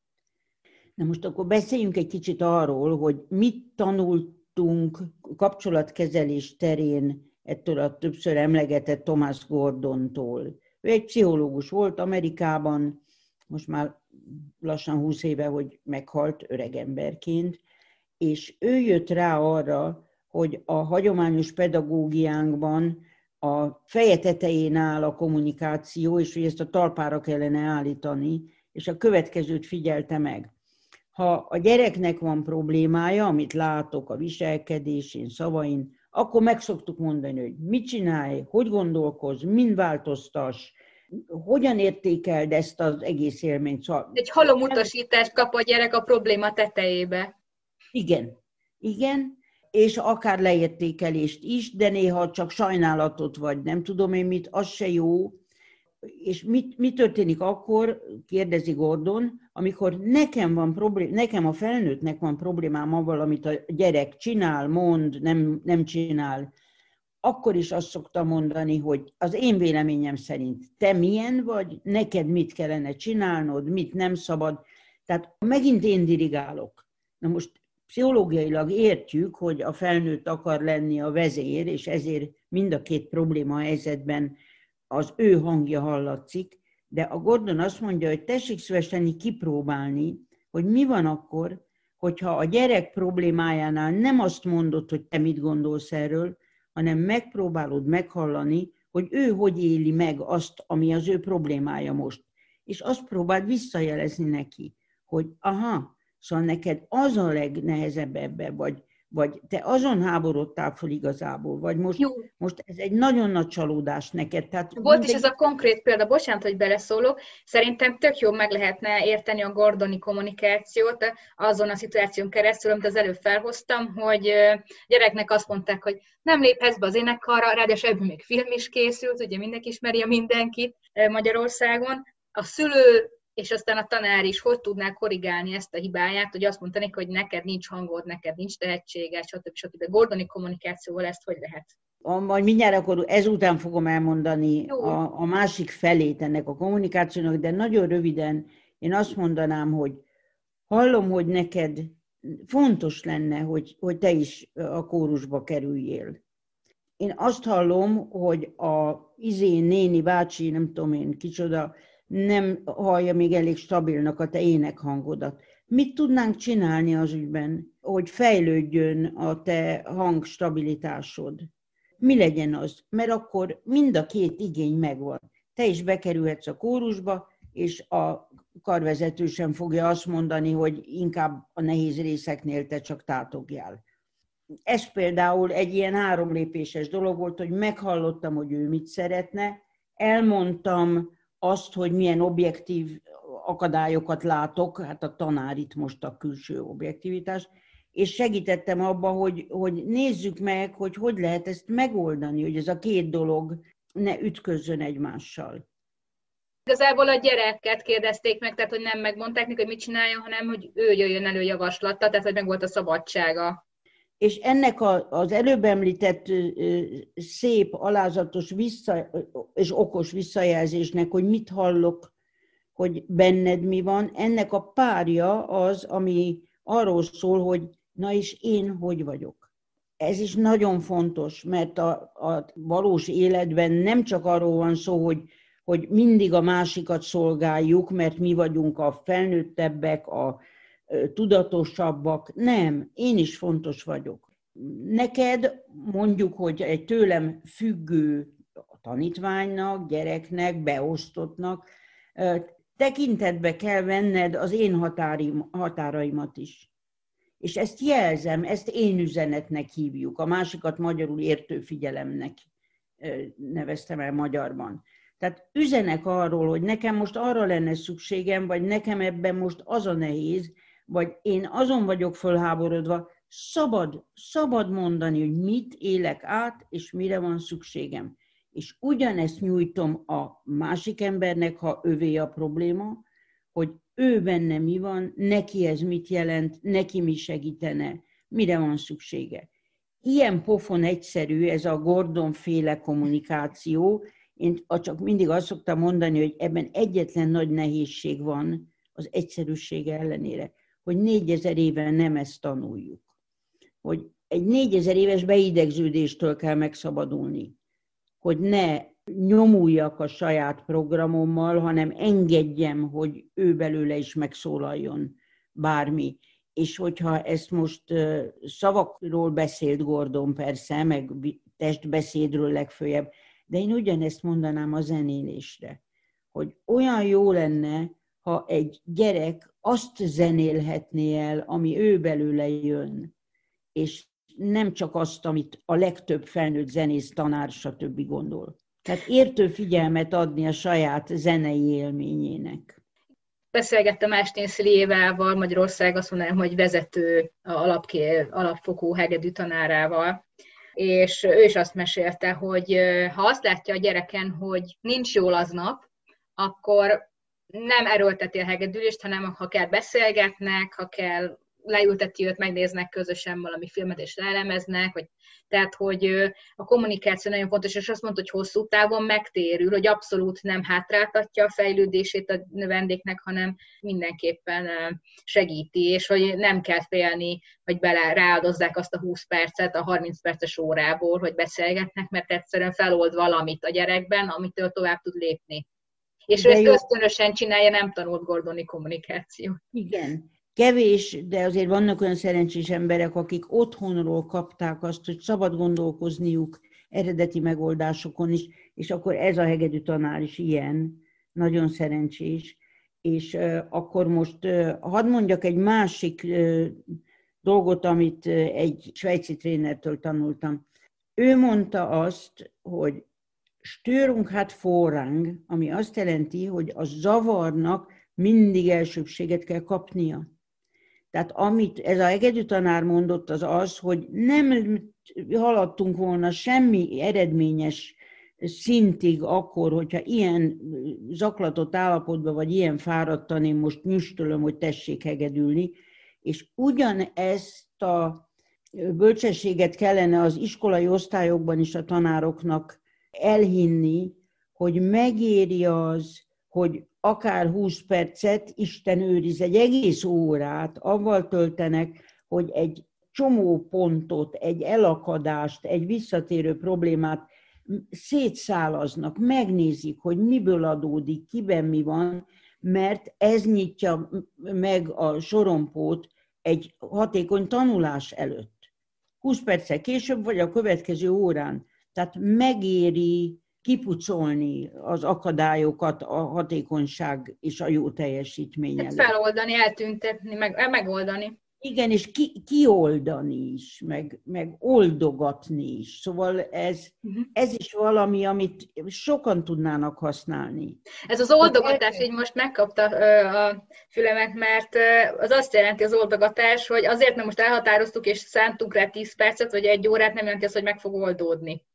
Na most akkor beszéljünk egy kicsit arról, hogy mit tanultunk kapcsolatkezelés terén ettől a többször emlegetett Thomas Gordontól. Ő egy pszichológus volt Amerikában, most már lassan 20 éve, hogy meghalt öregemberként, és ő jött rá arra, hogy a hagyományos pedagógiánkban a feje tetején áll a kommunikáció, és hogy ezt a talpára kellene állítani, és a következőt figyelte meg. Ha a gyereknek van problémája, amit látok a viselkedésén, szavain, akkor meg szoktuk mondani, hogy mit csinálj, hogy gondolkoz, mind változtass, hogyan értékeld ezt az egész élményt? Szóval, Egy halom utasítást kap a gyerek a probléma tetejébe. Igen, igen, és akár leértékelést is, de néha csak sajnálatot vagy nem tudom én mit, az se jó. És mit, mi történik akkor, kérdezi Gordon, amikor nekem van problém, nekem a felnőttnek van problémám avval, amit a gyerek csinál, mond, nem, nem csinál, akkor is azt szoktam mondani, hogy az én véleményem szerint te milyen vagy, neked mit kellene csinálnod, mit nem szabad. Tehát megint én dirigálok. Na most pszichológiailag értjük, hogy a felnőtt akar lenni a vezér, és ezért mind a két probléma helyzetben az ő hangja hallatszik, de a Gordon azt mondja, hogy tessék szívesen kipróbálni, hogy mi van akkor, hogyha a gyerek problémájánál nem azt mondod, hogy te mit gondolsz erről, hanem megpróbálod meghallani, hogy ő hogy éli meg azt, ami az ő problémája most. És azt próbáld visszajelezni neki, hogy aha, szóval neked az a legnehezebb ebbe, vagy, vagy te azon háborodtál fel igazából, vagy most, Jó. most ez egy nagyon nagy csalódás neked. Tehát Volt is ez a konkrét példa, bocsánat, hogy beleszólok, szerintem tök jó meg lehetne érteni a Gordoni kommunikációt azon a szituáción keresztül, amit az előbb felhoztam, hogy gyereknek azt mondták, hogy nem léphetsz be az énekarra, ráadásul ebből még film is készült, ugye mindenki ismeri a mindenkit Magyarországon, a szülő és aztán a tanár is hogy tudná korrigálni ezt a hibáját, hogy azt mondani, hogy neked nincs hangod, neked nincs tehetséges, stb. stb. Gordoni kommunikációval ezt hogy lehet? A, majd mindjárt akkor ezután fogom elmondani a, a másik felét ennek a kommunikációnak, de nagyon röviden én azt mondanám, hogy hallom, hogy neked fontos lenne, hogy, hogy te is a kórusba kerüljél. Én azt hallom, hogy a izé, néni, bácsi, nem tudom én kicsoda, nem hallja még elég stabilnak a te énekhangodat. Mit tudnánk csinálni az ügyben, hogy fejlődjön a te hangstabilitásod? Mi legyen az? Mert akkor mind a két igény megvan. Te is bekerülhetsz a kórusba, és a karvezető sem fogja azt mondani, hogy inkább a nehéz részeknél te csak tátogjál. Ez például egy ilyen három lépéses dolog volt, hogy meghallottam, hogy ő mit szeretne, elmondtam azt, hogy milyen objektív akadályokat látok, hát a tanár itt most a külső objektivitás, és segítettem abba, hogy, hogy nézzük meg, hogy hogy lehet ezt megoldani, hogy ez a két dolog ne ütközzön egymással. Igazából a gyereket kérdezték meg, tehát hogy nem megmondták neki, hogy mit csináljon, hanem hogy ő jöjjön elő javaslata, tehát hogy meg volt a szabadsága és ennek a, az előbb említett szép, alázatos vissza, és okos visszajelzésnek, hogy mit hallok, hogy benned mi van, ennek a párja az, ami arról szól, hogy na és én hogy vagyok. Ez is nagyon fontos, mert a, a valós életben nem csak arról van szó, hogy, hogy mindig a másikat szolgáljuk, mert mi vagyunk a felnőttebbek, a, tudatosabbak. Nem, én is fontos vagyok. Neked mondjuk, hogy egy tőlem függő tanítványnak, gyereknek, beosztottnak, tekintetbe kell venned az én határim, határaimat is. És ezt jelzem, ezt én üzenetnek hívjuk. A másikat magyarul értő figyelemnek neveztem el magyarban. Tehát üzenek arról, hogy nekem most arra lenne szükségem, vagy nekem ebben most az a nehéz, vagy én azon vagyok fölháborodva, szabad, szabad mondani, hogy mit élek át, és mire van szükségem. És ugyanezt nyújtom a másik embernek, ha övé a probléma, hogy ő benne mi van, neki ez mit jelent, neki mi segítene, mire van szüksége. Ilyen pofon egyszerű ez a Gordon féle kommunikáció. Én csak mindig azt szoktam mondani, hogy ebben egyetlen nagy nehézség van az egyszerűsége ellenére hogy négyezer éve nem ezt tanuljuk. Hogy egy négyezer éves beidegződéstől kell megszabadulni. Hogy ne nyomuljak a saját programommal, hanem engedjem, hogy ő belőle is megszólaljon bármi. És hogyha ezt most szavakról beszélt Gordon persze, meg testbeszédről legfőjebb, de én ugyanezt mondanám a zenélésre, hogy olyan jó lenne, ha egy gyerek azt zenélhetné el, ami ő belőle jön, és nem csak azt, amit a legtöbb felnőtt zenész, tanár, stb. gondol. Tehát értő figyelmet adni a saját zenei élményének. Beszélgettem Ástén Sziliévával, Magyarország azt mondanám, hogy vezető alapké, alapfokú hegedű tanárával, és ő is azt mesélte, hogy ha azt látja a gyereken, hogy nincs jól aznap, akkor nem erőlteti a hegedülést, hanem ha kell beszélgetnek, ha kell leülteti őt, megnéznek közösen valami filmet és leelemeznek, vagy, tehát hogy a kommunikáció nagyon fontos, és azt mondta, hogy hosszú távon megtérül, hogy abszolút nem hátráltatja a fejlődését a növendéknek, hanem mindenképpen segíti, és hogy nem kell félni, hogy bele ráadozzák azt a 20 percet a 30 perces órából, hogy beszélgetnek, mert egyszerűen felold valamit a gyerekben, amitől tovább tud lépni. És ő ezt jó. ösztönösen csinálja, nem tanult Gordoni kommunikáció. Igen. Kevés, de azért vannak olyan szerencsés emberek, akik otthonról kapták azt, hogy szabad gondolkozniuk eredeti megoldásokon is, és akkor ez a hegedű tanár is ilyen, nagyon szerencsés. És uh, akkor most uh, hadd mondjak egy másik uh, dolgot, amit egy svájci trénertől tanultam. Ő mondta azt, hogy Störung hat Vorrang, ami azt jelenti, hogy a zavarnak mindig elsőbséget kell kapnia. Tehát amit ez a egedű tanár mondott, az az, hogy nem haladtunk volna semmi eredményes szintig akkor, hogyha ilyen zaklatott állapotban, vagy ilyen fáradtan én most nyüstölöm, hogy tessék hegedülni, és ugyanezt a bölcsességet kellene az iskolai osztályokban is a tanároknak elhinni, hogy megéri az, hogy akár 20 percet, Isten őriz, egy egész órát avval töltenek, hogy egy csomó pontot, egy elakadást, egy visszatérő problémát szétszálaznak, megnézik, hogy miből adódik, kiben mi van, mert ez nyitja meg a sorompót egy hatékony tanulás előtt. 20 perccel később, vagy a következő órán. Tehát megéri kipucolni az akadályokat a hatékonyság és a jó teljesítmény előtt. Feloldani, eltüntetni, meg, megoldani. Igen, és ki, kioldani is, meg, meg oldogatni is. Szóval ez, uh-huh. ez is valami, amit sokan tudnának használni. Ez az oldogatás így most megkapta a fülemet, mert az azt jelenti az oldogatás, hogy azért, mert most elhatároztuk és szántunk rá 10 percet, vagy egy órát, nem jelenti azt, hogy meg fog oldódni.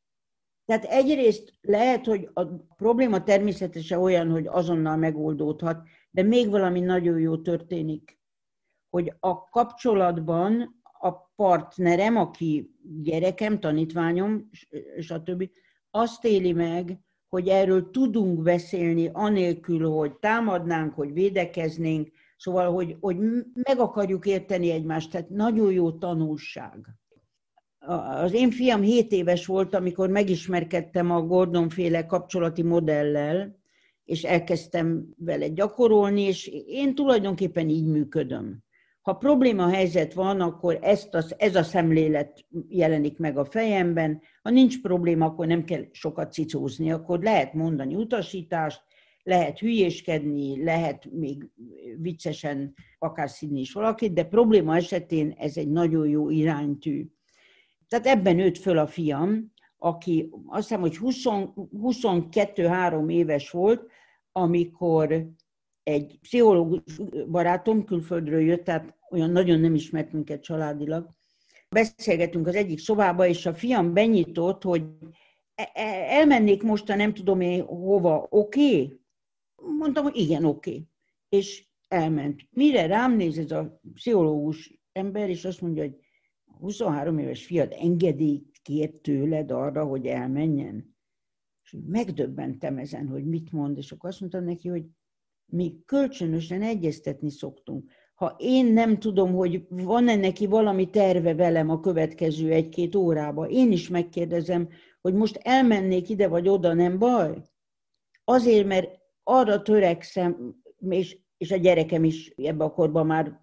Tehát egyrészt lehet, hogy a probléma természetesen olyan, hogy azonnal megoldódhat, de még valami nagyon jó történik hogy a kapcsolatban a partnerem, aki gyerekem, tanítványom, stb., azt éli meg, hogy erről tudunk beszélni, anélkül, hogy támadnánk, hogy védekeznénk, szóval, hogy, hogy meg akarjuk érteni egymást, tehát nagyon jó tanulság. Az én fiam 7 éves volt, amikor megismerkedtem a Gordon-féle kapcsolati modellel, és elkezdtem vele gyakorolni, és én tulajdonképpen így működöm. Ha probléma helyzet van, akkor ezt az, ez a szemlélet jelenik meg a fejemben. Ha nincs probléma, akkor nem kell sokat cicózni, akkor lehet mondani utasítást, lehet hülyéskedni, lehet még viccesen akár színi is valakit, de probléma esetén ez egy nagyon jó iránytű. Tehát ebben nőtt föl a fiam, aki azt hiszem, hogy 22-3 éves volt, amikor egy pszichológus barátom külföldről jött, tehát olyan nagyon nem ismert minket családilag. Beszélgetünk az egyik szobába, és a fiam benyitott, hogy e, e, elmennék most, a nem tudom én hova, oké? Okay? Mondtam, hogy igen, oké. Okay. És elment. Mire rám néz ez a pszichológus ember, és azt mondja, hogy 23 éves fiad engedélyt kért tőled arra, hogy elmenjen. És megdöbbentem ezen, hogy mit mond, és akkor azt mondtam neki, hogy mi kölcsönösen egyeztetni szoktunk. Ha én nem tudom, hogy van-e neki valami terve velem a következő egy-két órába, én is megkérdezem, hogy most elmennék ide vagy oda, nem baj? Azért, mert arra törekszem, és, és a gyerekem is ebbe a korban már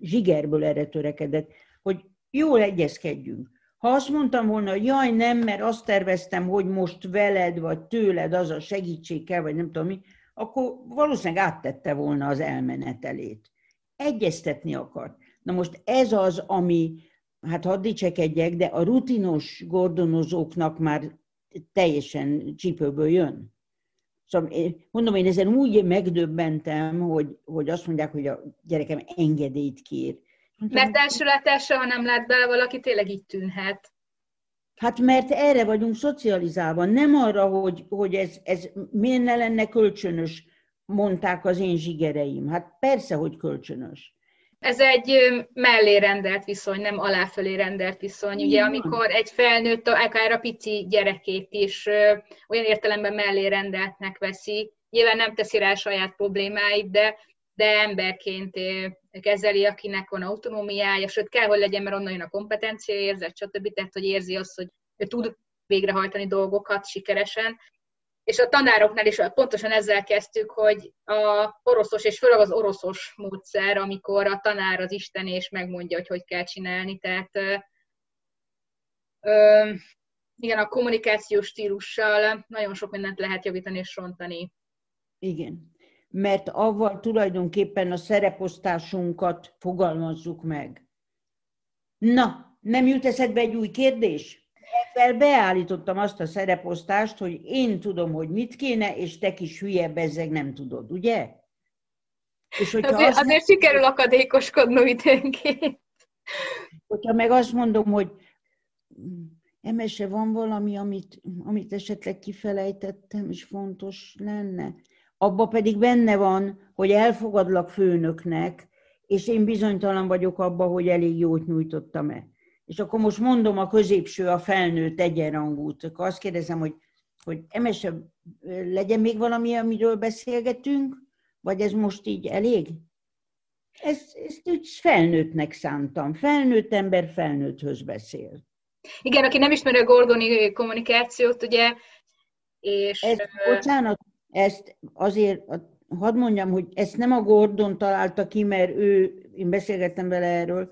zsigerből erre törekedett, hogy jól egyezkedjünk. Ha azt mondtam volna, hogy jaj, nem, mert azt terveztem, hogy most veled vagy tőled az a segítség kell, vagy nem tudom mi, akkor valószínűleg áttette volna az elmenetelét. Egyeztetni akart. Na most ez az, ami, hát hadd dicsekedjek, de a rutinos gordonozóknak már teljesen csípőből jön. Szóval mondom, én ezen úgy megdöbbentem, hogy, hogy azt mondják, hogy a gyerekem engedélyt kér. Mert első látásra, ha nem lát bele valaki, tényleg így tűnhet. Hát mert erre vagyunk szocializálva, nem arra, hogy, hogy ez, ez miért ne lenne kölcsönös, mondták az én zsigereim. Hát persze, hogy kölcsönös. Ez egy mellé rendelt viszony, nem aláfölé rendelt viszony. Ugye, amikor egy felnőtt, akár a pici gyerekét is olyan értelemben mellé rendeltnek veszi, nyilván nem teszi rá saját problémáit, de, de emberként kezeli, akinek van autonómiája, sőt kell, hogy legyen, mert onnan jön a kompetencia érzet, stb. Tehát, hogy érzi azt, hogy ő tud végrehajtani dolgokat sikeresen. És a tanároknál is pontosan ezzel kezdtük, hogy a oroszos, és főleg az oroszos módszer, amikor a tanár az Isten és megmondja, hogy hogy kell csinálni. Tehát ö, igen, a kommunikációs stílussal nagyon sok mindent lehet javítani és rontani. Igen mert avval tulajdonképpen a szereposztásunkat fogalmazzuk meg. Na, nem jut eszedbe egy új kérdés? Ezzel beállítottam azt a szereposztást, hogy én tudom, hogy mit kéne, és te kis hülye bezzeg nem tudod, ugye? És hogyha azért, azt azért sikerül akadékoskodnom időnként. Hogyha meg azt mondom, hogy emese van valami, amit, amit esetleg kifelejtettem, és fontos lenne, abba pedig benne van, hogy elfogadlak főnöknek, és én bizonytalan vagyok abba, hogy elég jót nyújtottam-e. És akkor most mondom a középső, a felnőtt egyenrangút. Akkor azt kérdezem, hogy, hogy emese, legyen még valami, amiről beszélgetünk, vagy ez most így elég? Ezt, ezt úgy felnőttnek szántam. Felnőtt ember felnőtthöz beszél. Igen, aki nem ismeri a Gordoni kommunikációt, ugye, és... Ezt, bocsánat, ezt azért hadd mondjam, hogy ezt nem a Gordon találta ki, mert ő, én beszélgettem vele erről,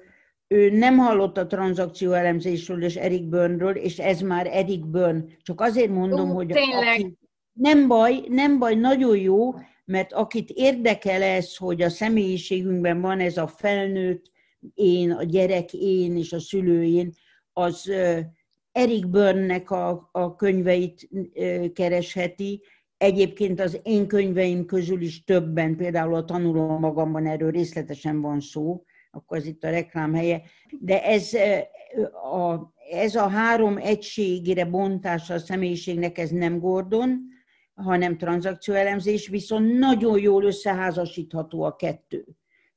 ő nem hallott a tranzakció elemzésről és Eric Byrne-ről, és ez már Eric Byrne. Csak azért mondom, Ó, hogy tényleg. Aki, nem baj, nem baj, nagyon jó, mert akit érdekel ez, hogy a személyiségünkben van ez a felnőtt én, a gyerek én és a szülőjén, az Eric Byrne-nek a, a könyveit keresheti, Egyébként az én könyveim közül is többen, például a Tanuló magamban erről részletesen van szó, akkor ez itt a reklám helye, de ez a, ez a három egységére bontása a személyiségnek, ez nem Gordon, hanem tranzakcióelemzés, viszont nagyon jól összeházasítható a kettő.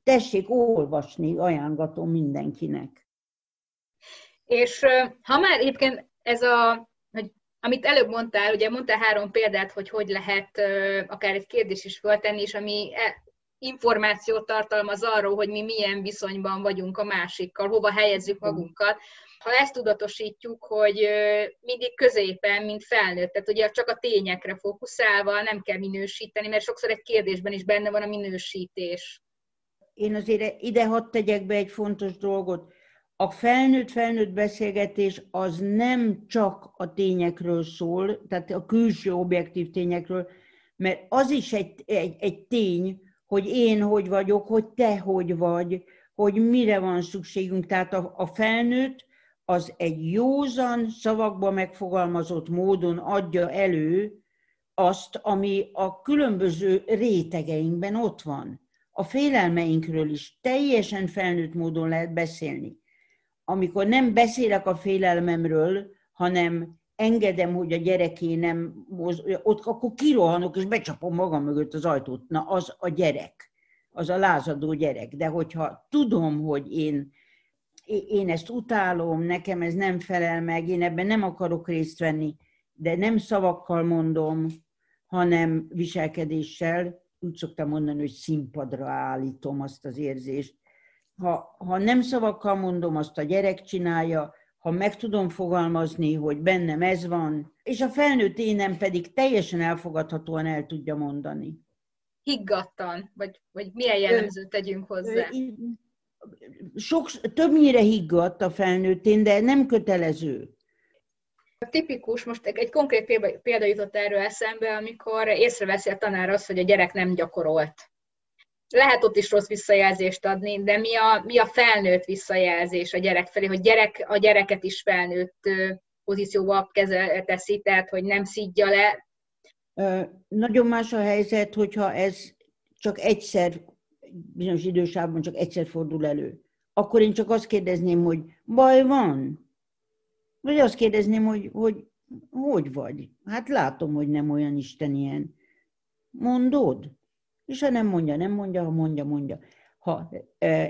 Tessék olvasni, ajánlatom mindenkinek. És ha már egyébként ez a amit előbb mondtál, ugye mondtál három példát, hogy hogy lehet akár egy kérdés is föltenni, és ami e, információt tartalmaz arról, hogy mi milyen viszonyban vagyunk a másikkal, hova helyezzük magunkat. Ha ezt tudatosítjuk, hogy mindig középen, mint felnőtt, tehát ugye csak a tényekre fókuszálva nem kell minősíteni, mert sokszor egy kérdésben is benne van a minősítés. Én azért ide hadd tegyek be egy fontos dolgot a felnőtt-felnőtt beszélgetés az nem csak a tényekről szól, tehát a külső objektív tényekről, mert az is egy, egy, egy tény, hogy én hogy vagyok, hogy te hogy vagy, hogy mire van szükségünk. Tehát a, a felnőtt az egy józan, szavakba megfogalmazott módon adja elő azt, ami a különböző rétegeinkben ott van. A félelmeinkről is teljesen felnőtt módon lehet beszélni amikor nem beszélek a félelmemről, hanem engedem, hogy a gyereké nem, ott akkor kirohanok, és becsapom magam mögött az ajtót. Na, az a gyerek, az a lázadó gyerek. De hogyha tudom, hogy én, én ezt utálom, nekem ez nem felel meg, én ebben nem akarok részt venni, de nem szavakkal mondom, hanem viselkedéssel, úgy szoktam mondani, hogy színpadra állítom azt az érzést, ha, ha nem szavakkal mondom, azt a gyerek csinálja, ha meg tudom fogalmazni, hogy bennem ez van, és a felnőtt énem pedig teljesen elfogadhatóan el tudja mondani. Higgadtan, vagy, vagy milyen jellemzőt tegyünk hozzá? Sok, többnyire higgadt a felnőtt én, de nem kötelező. Tipikus, most egy konkrét példa jutott erről eszembe, amikor észreveszi a tanár azt, hogy a gyerek nem gyakorolt lehet ott is rossz visszajelzést adni, de mi a, mi a felnőtt visszajelzés a gyerek felé, hogy gyerek, a gyereket is felnőtt pozícióba kezel, teszi, tehát hogy nem szidja le. Nagyon más a helyzet, hogyha ez csak egyszer, bizonyos idősában csak egyszer fordul elő. Akkor én csak azt kérdezném, hogy baj van? Vagy azt kérdezném, hogy hogy, hogy vagy? Hát látom, hogy nem olyan Isten ilyen. Mondod? És ha nem mondja, nem mondja, ha mondja, mondja. Ha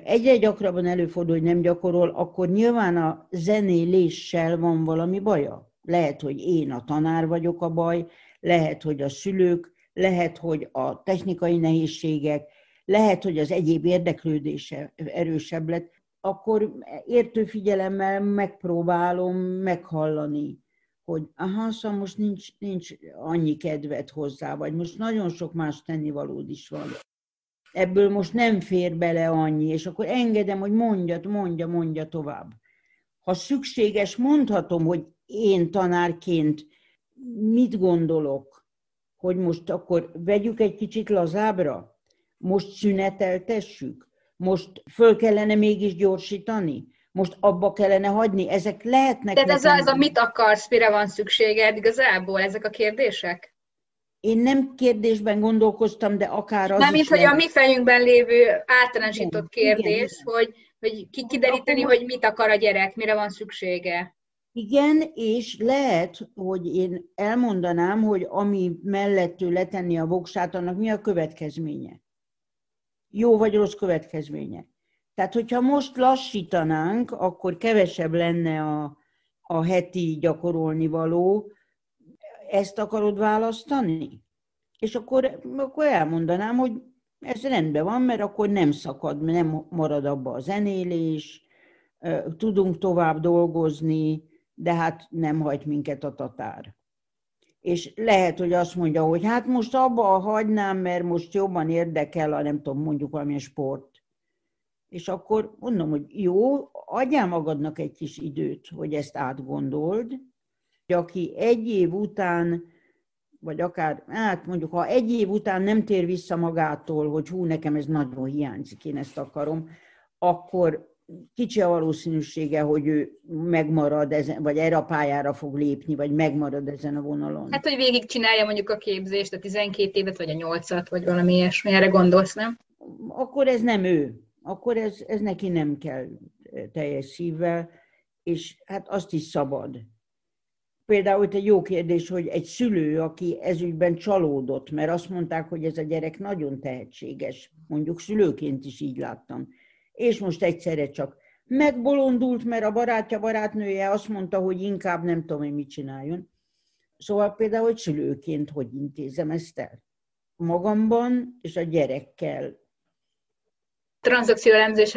egyre gyakrabban előfordul, hogy nem gyakorol, akkor nyilván a zenéléssel van valami baja. Lehet, hogy én a tanár vagyok a baj, lehet, hogy a szülők, lehet, hogy a technikai nehézségek, lehet, hogy az egyéb érdeklődése erősebb lett, akkor értő figyelemmel megpróbálom meghallani hogy aha, szóval most nincs, nincs annyi kedved hozzá, vagy most nagyon sok más tennivalód is van. Ebből most nem fér bele annyi, és akkor engedem, hogy mondja, mondja, mondja tovább. Ha szükséges, mondhatom, hogy én tanárként mit gondolok, hogy most akkor vegyük egy kicsit lazábra, most szüneteltessük, most föl kellene mégis gyorsítani, most abba kellene hagyni, ezek lehetnek... Tehát ez a, ez a mit akarsz, mire van szükséged igazából, ezek a kérdések? Én nem kérdésben gondolkoztam, de akár az Nem, mint hogy a mi fejünkben lévő általánosított kérdés, igen, hogy, hogy kideríteni, hogy mit akar a gyerek, mire van szüksége. Igen, és lehet, hogy én elmondanám, hogy ami mellett ő letenni a voksát, annak mi a következménye. Jó vagy rossz következménye. Tehát, hogyha most lassítanánk, akkor kevesebb lenne a, a heti gyakorolni való. Ezt akarod választani? És akkor, akkor elmondanám, hogy ez rendben van, mert akkor nem szakad, nem marad abba a zenélés, tudunk tovább dolgozni, de hát nem hagy minket a tatár. És lehet, hogy azt mondja, hogy hát most abba hagynám, mert most jobban érdekel a nem tudom, mondjuk valamilyen sport. És akkor mondom, hogy jó, adjál magadnak egy kis időt, hogy ezt átgondold, hogy aki egy év után, vagy akár, hát mondjuk, ha egy év után nem tér vissza magától, hogy hú, nekem ez nagyon hiányzik, én ezt akarom, akkor kicsi a valószínűsége, hogy ő megmarad, ezen, vagy erre a pályára fog lépni, vagy megmarad ezen a vonalon. Hát, hogy végig csinálja mondjuk a képzést, a 12 évet, vagy a 8-at, vagy valami ilyesmi, erre gondolsz, nem? Akkor ez nem ő akkor ez, ez neki nem kell teljes szívvel, és hát azt is szabad. Például itt egy jó kérdés, hogy egy szülő, aki ezügyben csalódott, mert azt mondták, hogy ez a gyerek nagyon tehetséges, mondjuk szülőként is így láttam, és most egyszerre csak megbolondult, mert a barátja, barátnője azt mondta, hogy inkább nem tudom, hogy mit csináljon. Szóval például, hogy szülőként hogy intézem ezt el? Magamban és a gyerekkel tranzakció elemzés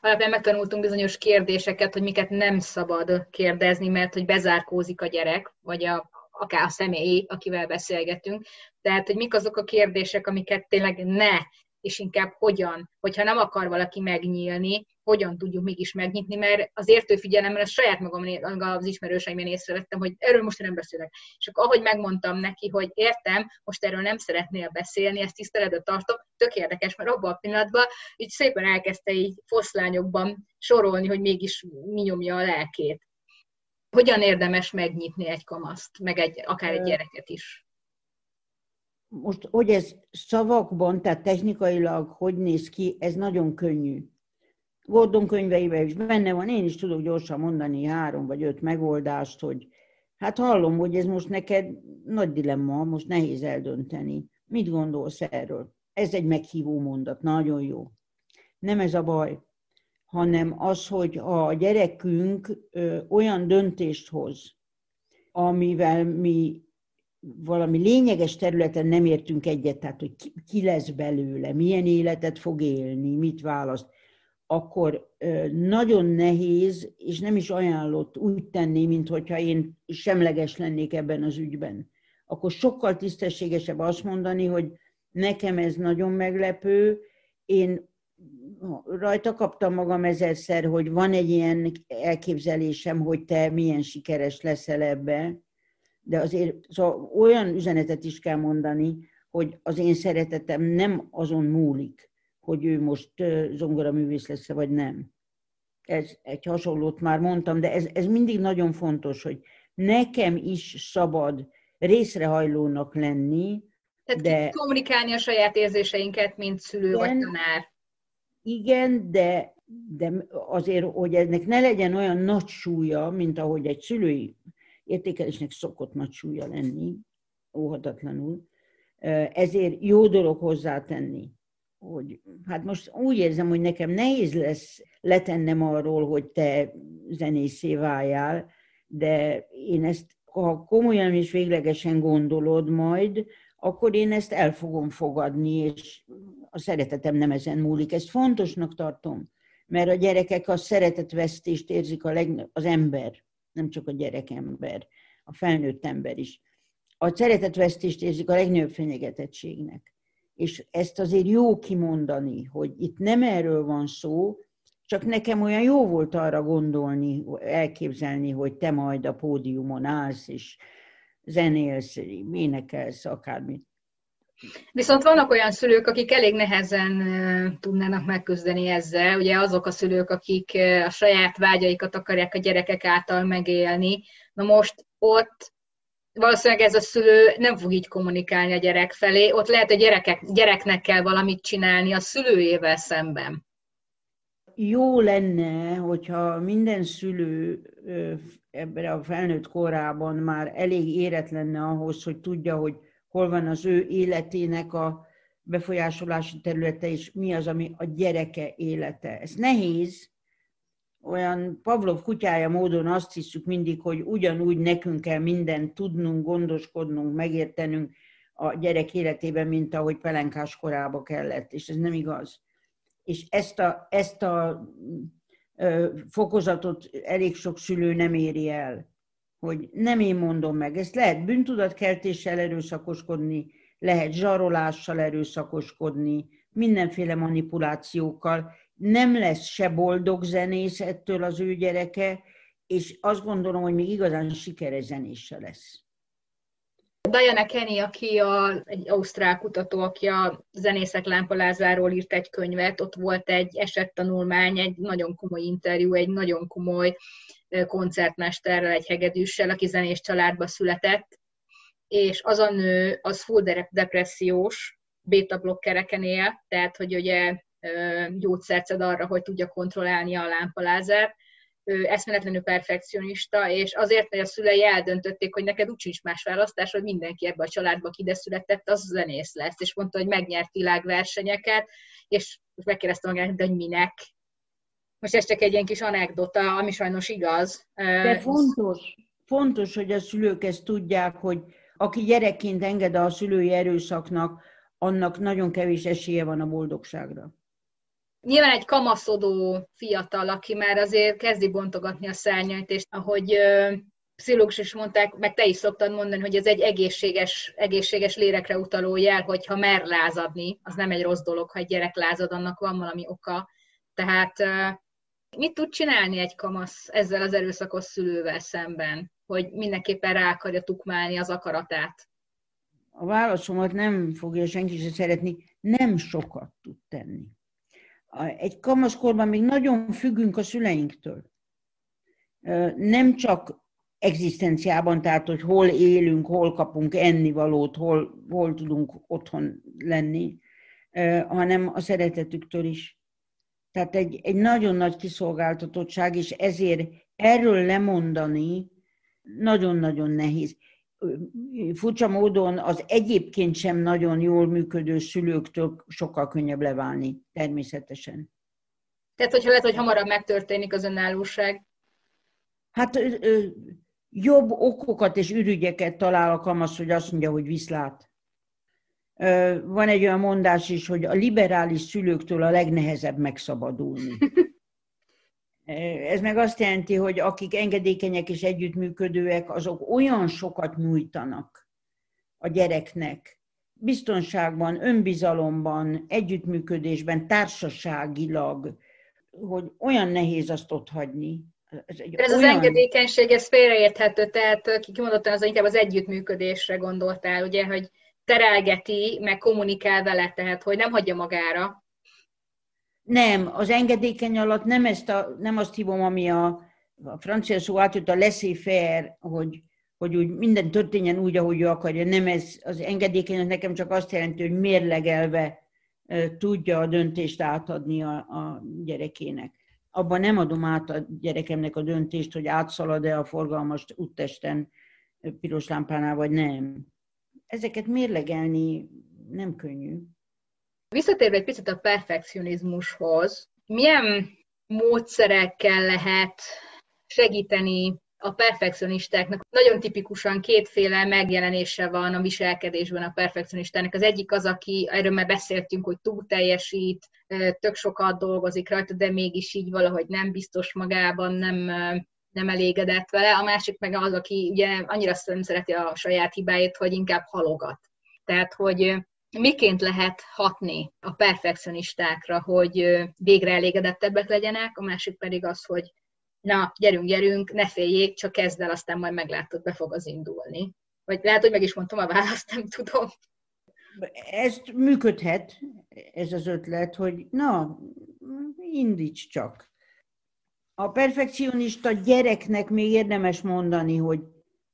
alapján megtanultunk bizonyos kérdéseket, hogy miket nem szabad kérdezni, mert hogy bezárkózik a gyerek, vagy a, akár a személy, akivel beszélgetünk. Tehát, hogy mik azok a kérdések, amiket tényleg ne és inkább hogyan, hogyha nem akar valaki megnyílni, hogyan tudjuk mégis megnyitni, mert az értő figyelemmel a saját magam az ismerőseimben észrevettem, hogy erről most nem beszélek. És akkor ahogy megmondtam neki, hogy értem, most erről nem szeretnél beszélni, ezt tiszteletbe tartom, tök érdekes, mert abban a pillanatban így szépen elkezdte így foszlányokban sorolni, hogy mégis mi nyomja a lelkét. Hogyan érdemes megnyitni egy kamaszt, meg egy, akár egy gyereket is? Most, hogy ez szavakban, tehát technikailag hogy néz ki, ez nagyon könnyű. Gordon könyveiben is benne van, én is tudok gyorsan mondani három vagy öt megoldást, hogy hát hallom, hogy ez most neked nagy dilemma, most nehéz eldönteni. Mit gondolsz erről? Ez egy meghívó mondat, nagyon jó. Nem ez a baj, hanem az, hogy a gyerekünk olyan döntést hoz, amivel mi valami lényeges területen nem értünk egyet, tehát hogy ki, lesz belőle, milyen életet fog élni, mit választ, akkor nagyon nehéz, és nem is ajánlott úgy tenni, mint hogyha én semleges lennék ebben az ügyben. Akkor sokkal tisztességesebb azt mondani, hogy nekem ez nagyon meglepő, én rajta kaptam magam ezerszer, hogy van egy ilyen elképzelésem, hogy te milyen sikeres leszel ebbe, de azért szóval olyan üzenetet is kell mondani, hogy az én szeretetem nem azon múlik, hogy ő most zongoraművész lesz vagy nem. Ez egy hasonlót már mondtam, de ez, ez mindig nagyon fontos, hogy nekem is szabad részrehajlónak lenni, tehát de... kommunikálni a saját érzéseinket, mint szülő igen, vagy tanár. Igen, de, de azért, hogy ennek ne legyen olyan nagy súlya, mint ahogy egy szülői értékelésnek szokott nagy súlya lenni, óhatatlanul. Ezért jó dolog hozzátenni, hogy hát most úgy érzem, hogy nekem nehéz lesz letennem arról, hogy te zenészé váljál, de én ezt, ha komolyan és véglegesen gondolod majd, akkor én ezt el fogom fogadni, és a szeretetem nem ezen múlik. Ezt fontosnak tartom, mert a gyerekek a szeretetvesztést érzik a leg, az ember nem csak a gyerekember, a felnőtt ember is. A szeretetvesztést érzik a legnagyobb fenyegetettségnek. És ezt azért jó kimondani, hogy itt nem erről van szó, csak nekem olyan jó volt arra gondolni, elképzelni, hogy te majd a pódiumon állsz, és zenélsz, énekelsz, akármit. Viszont vannak olyan szülők, akik elég nehezen tudnának megküzdeni ezzel. Ugye azok a szülők, akik a saját vágyaikat akarják a gyerekek által megélni. Na most ott valószínűleg ez a szülő nem fog így kommunikálni a gyerek felé. Ott lehet, hogy gyerekek, gyereknek kell valamit csinálni a szülőjével szemben. Jó lenne, hogyha minden szülő ebben a felnőtt korában már elég érett lenne ahhoz, hogy tudja, hogy hol van az ő életének a befolyásolási területe, és mi az, ami a gyereke élete. Ez nehéz, olyan Pavlov kutyája módon azt hiszük mindig, hogy ugyanúgy nekünk kell mindent tudnunk, gondoskodnunk, megértenünk a gyerek életében, mint ahogy pelenkás korába kellett, és ez nem igaz. És ezt a, ezt a fokozatot elég sok szülő nem éri el hogy nem én mondom meg. Ezt lehet bűntudatkeltéssel erőszakoskodni, lehet zsarolással erőszakoskodni, mindenféle manipulációkkal. Nem lesz se boldog zenész ettől az ő gyereke, és azt gondolom, hogy még igazán sikeres zenés se lesz. Diana Kenny, aki a, egy ausztrál kutató, aki a zenészek lámpalázáról írt egy könyvet, ott volt egy esettanulmány, egy nagyon komoly interjú, egy nagyon komoly koncertmesterrel, egy hegedűssel, aki zenés családba született, és az a nő, az full depressziós, beta-blokkereken él, tehát hogy ugye gyógyszert szed arra, hogy tudja kontrollálni a lámpalázert, ő eszméletlenül perfekcionista, és azért, hogy a szülei eldöntötték, hogy neked úgy sincs más választás, hogy mindenki ebbe a családba, aki ide született, az zenész lesz, és mondta, hogy megnyert világversenyeket, és megkérdezte magát, hogy minek, most ez csak egy ilyen kis anekdota, ami sajnos igaz. De fontos, fontos, hogy a szülők ezt tudják, hogy aki gyerekként enged a szülői erőszaknak, annak nagyon kevés esélye van a boldogságra. Nyilván egy kamaszodó fiatal, aki már azért kezdi bontogatni a szárnyait, és ahogy pszichológus is mondták, meg te is szoktad mondani, hogy ez egy egészséges, egészséges lérekre utaló jel, hogyha mer lázadni, az nem egy rossz dolog, ha egy gyerek lázad, annak van valami oka. Tehát Mit tud csinálni egy kamasz ezzel az erőszakos szülővel szemben, hogy mindenképpen rá akarja tukmálni az akaratát? A válaszomat nem fogja senki sem szeretni, nem sokat tud tenni. Egy kamaszkorban még nagyon függünk a szüleinktől. Nem csak egzisztenciában, tehát hogy hol élünk, hol kapunk ennivalót, hol, hol tudunk otthon lenni, hanem a szeretetüktől is. Tehát egy, egy nagyon nagy kiszolgáltatottság, és ezért erről lemondani nagyon-nagyon nehéz. Furcsa módon az egyébként sem nagyon jól működő szülőktől sokkal könnyebb leválni, természetesen. Tehát, hogyha lehet, hogy hamarabb megtörténik az önállóság? Hát jobb okokat és ürügyeket talál a kamasz, hogy azt mondja, hogy viszlát. Van egy olyan mondás is, hogy a liberális szülőktől a legnehezebb megszabadulni. (laughs) Ez meg azt jelenti, hogy akik engedékenyek és együttműködőek, azok olyan sokat nyújtanak a gyereknek, biztonságban, önbizalomban, együttműködésben, társaságilag, hogy olyan nehéz azt ott hagyni. Ez, egy ez olyan... az engedékenység, ez félreérthető, tehát kimondottan az inkább az együttműködésre gondoltál, ugye, hogy terelgeti, meg kommunikál vele, tehát hogy nem hagyja magára. Nem, az engedékeny alatt nem, ezt a, nem azt hívom, ami a, a francia szó átjött, a laissez-faire, hogy, hogy úgy minden történjen úgy, ahogy ő akarja. Nem ez, az engedékeny nekem csak azt jelenti, hogy mérlegelve tudja a döntést átadni a, a gyerekének. Abban nem adom át a gyerekemnek a döntést, hogy átszalad-e a forgalmas úttesten piros lámpánál, vagy nem ezeket mérlegelni nem könnyű. Visszatérve egy picit a perfekcionizmushoz, milyen módszerekkel lehet segíteni a perfekcionistáknak. Nagyon tipikusan kétféle megjelenése van a viselkedésben a perfekcionistának. Az egyik az, aki, erről már beszéltünk, hogy túl teljesít, tök sokat dolgozik rajta, de mégis így valahogy nem biztos magában, nem nem elégedett vele, a másik meg az, aki ugye annyira nem szereti a saját hibáit, hogy inkább halogat. Tehát, hogy miként lehet hatni a perfekcionistákra, hogy végre elégedettebbek legyenek, a másik pedig az, hogy na, gyerünk, gyerünk, ne féljék, csak kezd el, aztán majd meglátod, be fog az indulni. Vagy lehet, hogy meg is mondtam a választ, nem tudom. ezt működhet, ez az ötlet, hogy na, indíts csak. A perfekcionista gyereknek még érdemes mondani, hogy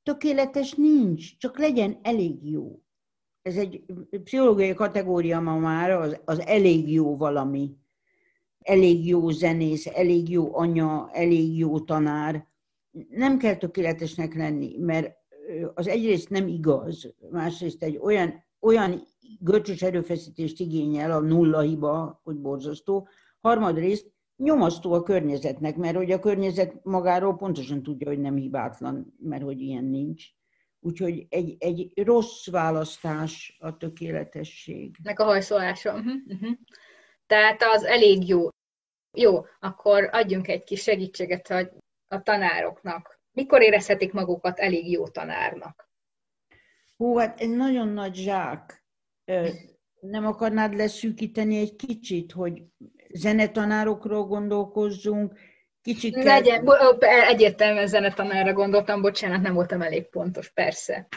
tökéletes nincs, csak legyen elég jó. Ez egy pszichológiai kategória ma már, az, az elég jó valami. Elég jó zenész, elég jó anya, elég jó tanár. Nem kell tökéletesnek lenni, mert az egyrészt nem igaz, másrészt egy olyan, olyan görcsös erőfeszítést igényel a nulla hiba, hogy borzasztó. Harmadrészt nyomasztó a környezetnek, mert hogy a környezet magáról pontosan tudja, hogy nem hibátlan, mert hogy ilyen nincs. Úgyhogy egy, egy rossz választás a tökéletesség. Nek a hajszolása. Uh-huh, uh-huh. Tehát az elég jó. Jó, akkor adjunk egy kis segítséget a, a tanároknak. Mikor érezhetik magukat elég jó tanárnak? Hú, hát egy nagyon nagy zsák. Nem akarnád leszűkíteni egy kicsit, hogy zenetanárokról gondolkozzunk, kicsit Legyen, egyértelműen zenetanárra gondoltam, bocsánat, nem voltam elég pontos, persze.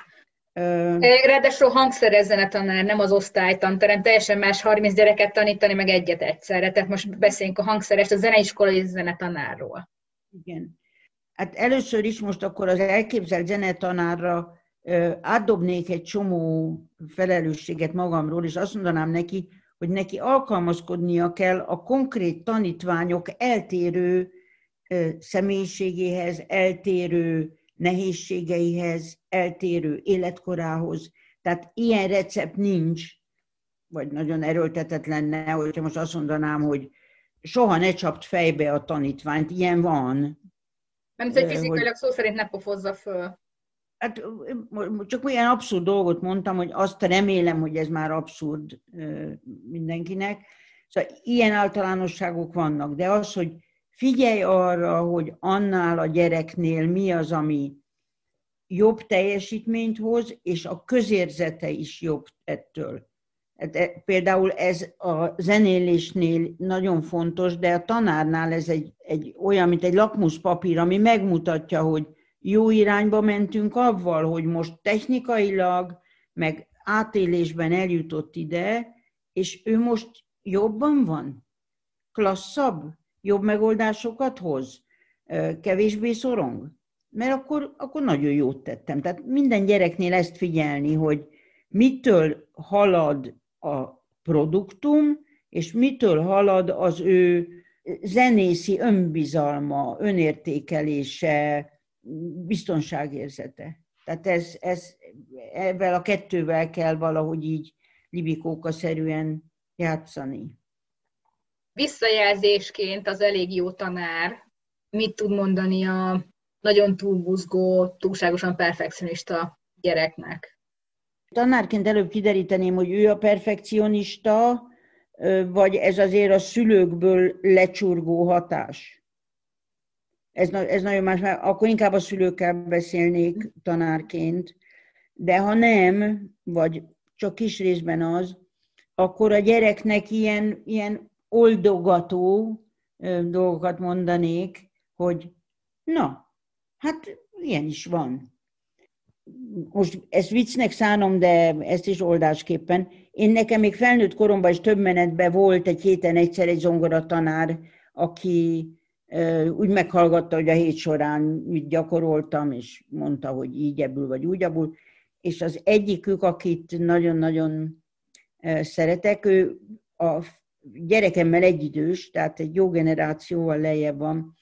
Ö... Ráadásul hangszeres zenetanár, nem az osztálytanterem, teljesen más 30 gyereket tanítani, meg egyet egyszerre. Tehát most beszéljünk a hangszeres, a zeneiskolai zenetanárról. Igen. Hát először is most akkor az elképzelt zenetanárra átdobnék egy csomó felelősséget magamról, és azt mondanám neki, hogy neki alkalmazkodnia kell a konkrét tanítványok eltérő személyiségéhez, eltérő nehézségeihez, eltérő életkorához. Tehát ilyen recept nincs, vagy nagyon erőltetett lenne, hogyha most azt mondanám, hogy soha ne csapt fejbe a tanítványt, ilyen van. Nem, hogy fizikailag szó szerint ne pofozza föl. Hát csak olyan abszurd dolgot mondtam, hogy azt remélem, hogy ez már abszurd mindenkinek. Szóval ilyen általánosságok vannak, de az, hogy figyelj arra, hogy annál a gyereknél mi az, ami jobb teljesítményt hoz, és a közérzete is jobb ettől. Hát e, például ez a zenélésnél nagyon fontos, de a tanárnál ez egy, egy olyan, mint egy lakmuszpapír, ami megmutatja, hogy jó irányba mentünk avval, hogy most technikailag, meg átélésben eljutott ide, és ő most jobban van? Klasszabb? Jobb megoldásokat hoz? Kevésbé szorong? Mert akkor, akkor nagyon jót tettem. Tehát minden gyereknél ezt figyelni, hogy mitől halad a produktum, és mitől halad az ő zenészi önbizalma, önértékelése, biztonságérzete. Tehát ez, ez, ebben a kettővel kell valahogy így libikóka-szerűen játszani. Visszajelzésként az elég jó tanár mit tud mondani a nagyon túlbuzgó, túlságosan perfekcionista gyereknek? Tanárként előbb kideríteném, hogy ő a perfekcionista, vagy ez azért a szülőkből lecsurgó hatás ez, ez nagyon más, mert akkor inkább a szülőkkel beszélnék tanárként, de ha nem, vagy csak kis részben az, akkor a gyereknek ilyen, ilyen oldogató dolgokat mondanék, hogy na, hát ilyen is van. Most ezt viccnek szánom, de ezt is oldásképpen. Én nekem még felnőtt koromban is több menetben volt egy héten egyszer egy zongora tanár, aki úgy meghallgatta, hogy a hét során mit gyakoroltam, és mondta, hogy így ebből vagy úgy ebből, és az egyikük, akit nagyon-nagyon szeretek, ő a gyerekemmel egyidős, tehát egy jó generációval lejjebb van,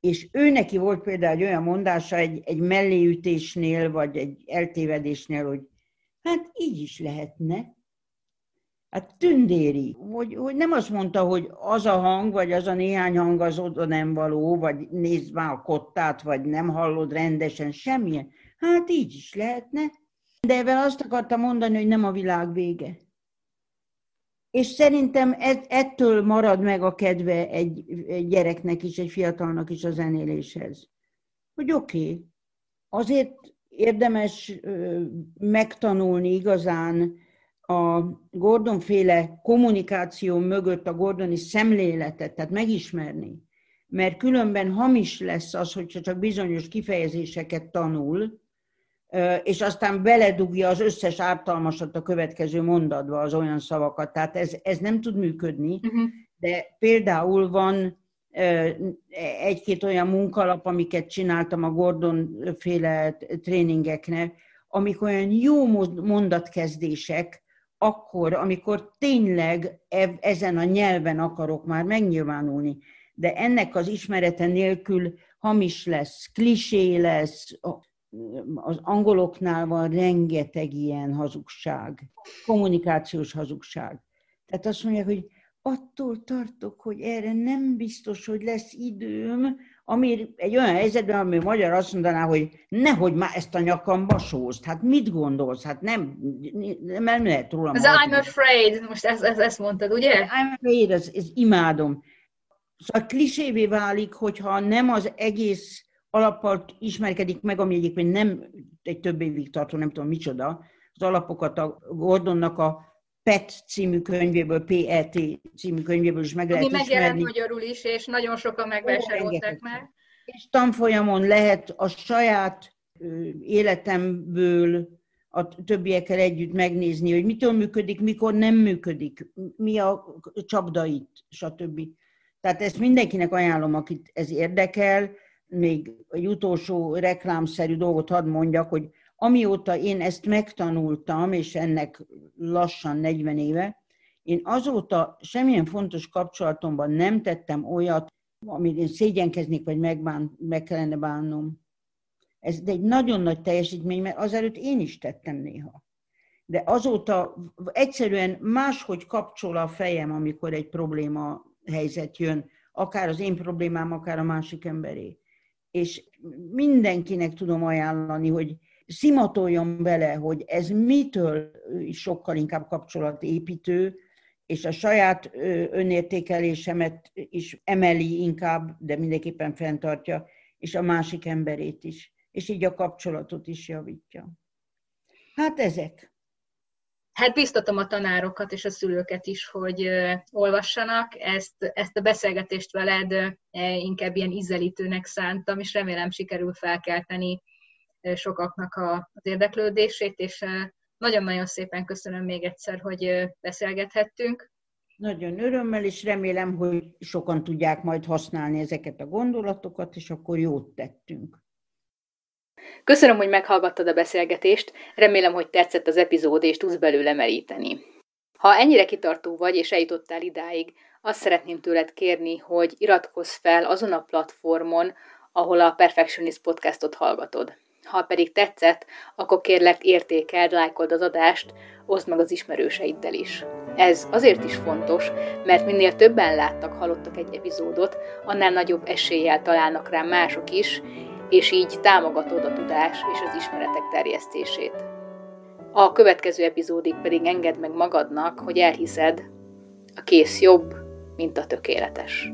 és ő neki volt például egy olyan mondása egy, egy melléütésnél, vagy egy eltévedésnél, hogy hát így is lehetne. Hát tündéri, hogy, hogy nem azt mondta, hogy az a hang, vagy az a néhány hang az oda nem való, vagy nézd már a kottát, vagy nem hallod rendesen, semmilyen. Hát így is lehetne. De ebben azt akarta mondani, hogy nem a világ vége. És szerintem ettől marad meg a kedve egy, egy gyereknek is, egy fiatalnak is a zenéléshez. Hogy oké, okay, azért érdemes megtanulni igazán a Gordon féle kommunikáció mögött a Gordoni szemléletet, tehát megismerni, mert különben hamis lesz az, hogyha csak bizonyos kifejezéseket tanul, és aztán beledugja az összes ártalmasat a következő mondatba az olyan szavakat. Tehát ez, ez nem tud működni, uh-huh. de például van egy-két olyan munkalap, amiket csináltam a Gordon féle tréningeknek, amik olyan jó mondatkezdések, akkor, amikor tényleg ezen a nyelven akarok már megnyilvánulni. De ennek az ismerete nélkül hamis lesz, klisé lesz, az angoloknál van rengeteg ilyen hazugság, kommunikációs hazugság. Tehát azt mondják, hogy attól tartok, hogy erre nem biztos, hogy lesz időm, ami egy olyan helyzetben, ami magyar azt mondaná, hogy nehogy már ezt a nyakamba sózd. Hát mit gondolsz? Hát nem, nem lehet róla. Ez I'm afraid, most ezt, ezt, ezt mondtad, ugye? I'm afraid, ez, ez imádom. Szóval klisévé válik, hogyha nem az egész alappal ismerkedik meg, ami egyébként nem egy több évig tartó, nem tudom micsoda, az alapokat a Gordonnak a PET című könyvéből, PET című könyvéből is meg lehet Ami megjelent magyarul is, és nagyon sokan megvásárolták meg. És tanfolyamon lehet a saját életemből a többiekkel együtt megnézni, hogy mitől működik, mikor nem működik, mi a csapdait, stb. Tehát ezt mindenkinek ajánlom, akit ez érdekel. Még egy utolsó reklámszerű dolgot hadd mondjak, hogy amióta én ezt megtanultam, és ennek lassan 40 éve, én azóta semmilyen fontos kapcsolatomban nem tettem olyat, amit én szégyenkeznék, vagy megbán, meg kellene bánnom. Ez egy nagyon nagy teljesítmény, mert azelőtt én is tettem néha. De azóta egyszerűen máshogy kapcsol a fejem, amikor egy probléma helyzet jön, akár az én problémám, akár a másik emberé. És mindenkinek tudom ajánlani, hogy szimatoljon bele, hogy ez mitől sokkal inkább kapcsolatépítő, és a saját önértékelésemet is emeli inkább, de mindenképpen fenntartja, és a másik emberét is, és így a kapcsolatot is javítja. Hát ezek. Hát biztatom a tanárokat és a szülőket is, hogy olvassanak. Ezt, ezt a beszélgetést veled inkább ilyen ízelítőnek szántam, és remélem sikerül felkelteni sokaknak az érdeklődését, és nagyon-nagyon szépen köszönöm még egyszer, hogy beszélgethettünk. Nagyon örömmel, és remélem, hogy sokan tudják majd használni ezeket a gondolatokat, és akkor jót tettünk. Köszönöm, hogy meghallgattad a beszélgetést, remélem, hogy tetszett az epizód, és tudsz belőle meríteni. Ha ennyire kitartó vagy, és eljutottál idáig, azt szeretném tőled kérni, hogy iratkozz fel azon a platformon, ahol a Perfectionist podcastot hallgatod. Ha pedig tetszett, akkor kérlek értékeld, lájkold az adást, oszd meg az ismerőseiddel is. Ez azért is fontos, mert minél többen láttak, hallottak egy epizódot, annál nagyobb eséllyel találnak rá mások is, és így támogatod a tudás és az ismeretek terjesztését. A következő epizódig pedig engedd meg magadnak, hogy elhiszed, a kész jobb, mint a tökéletes.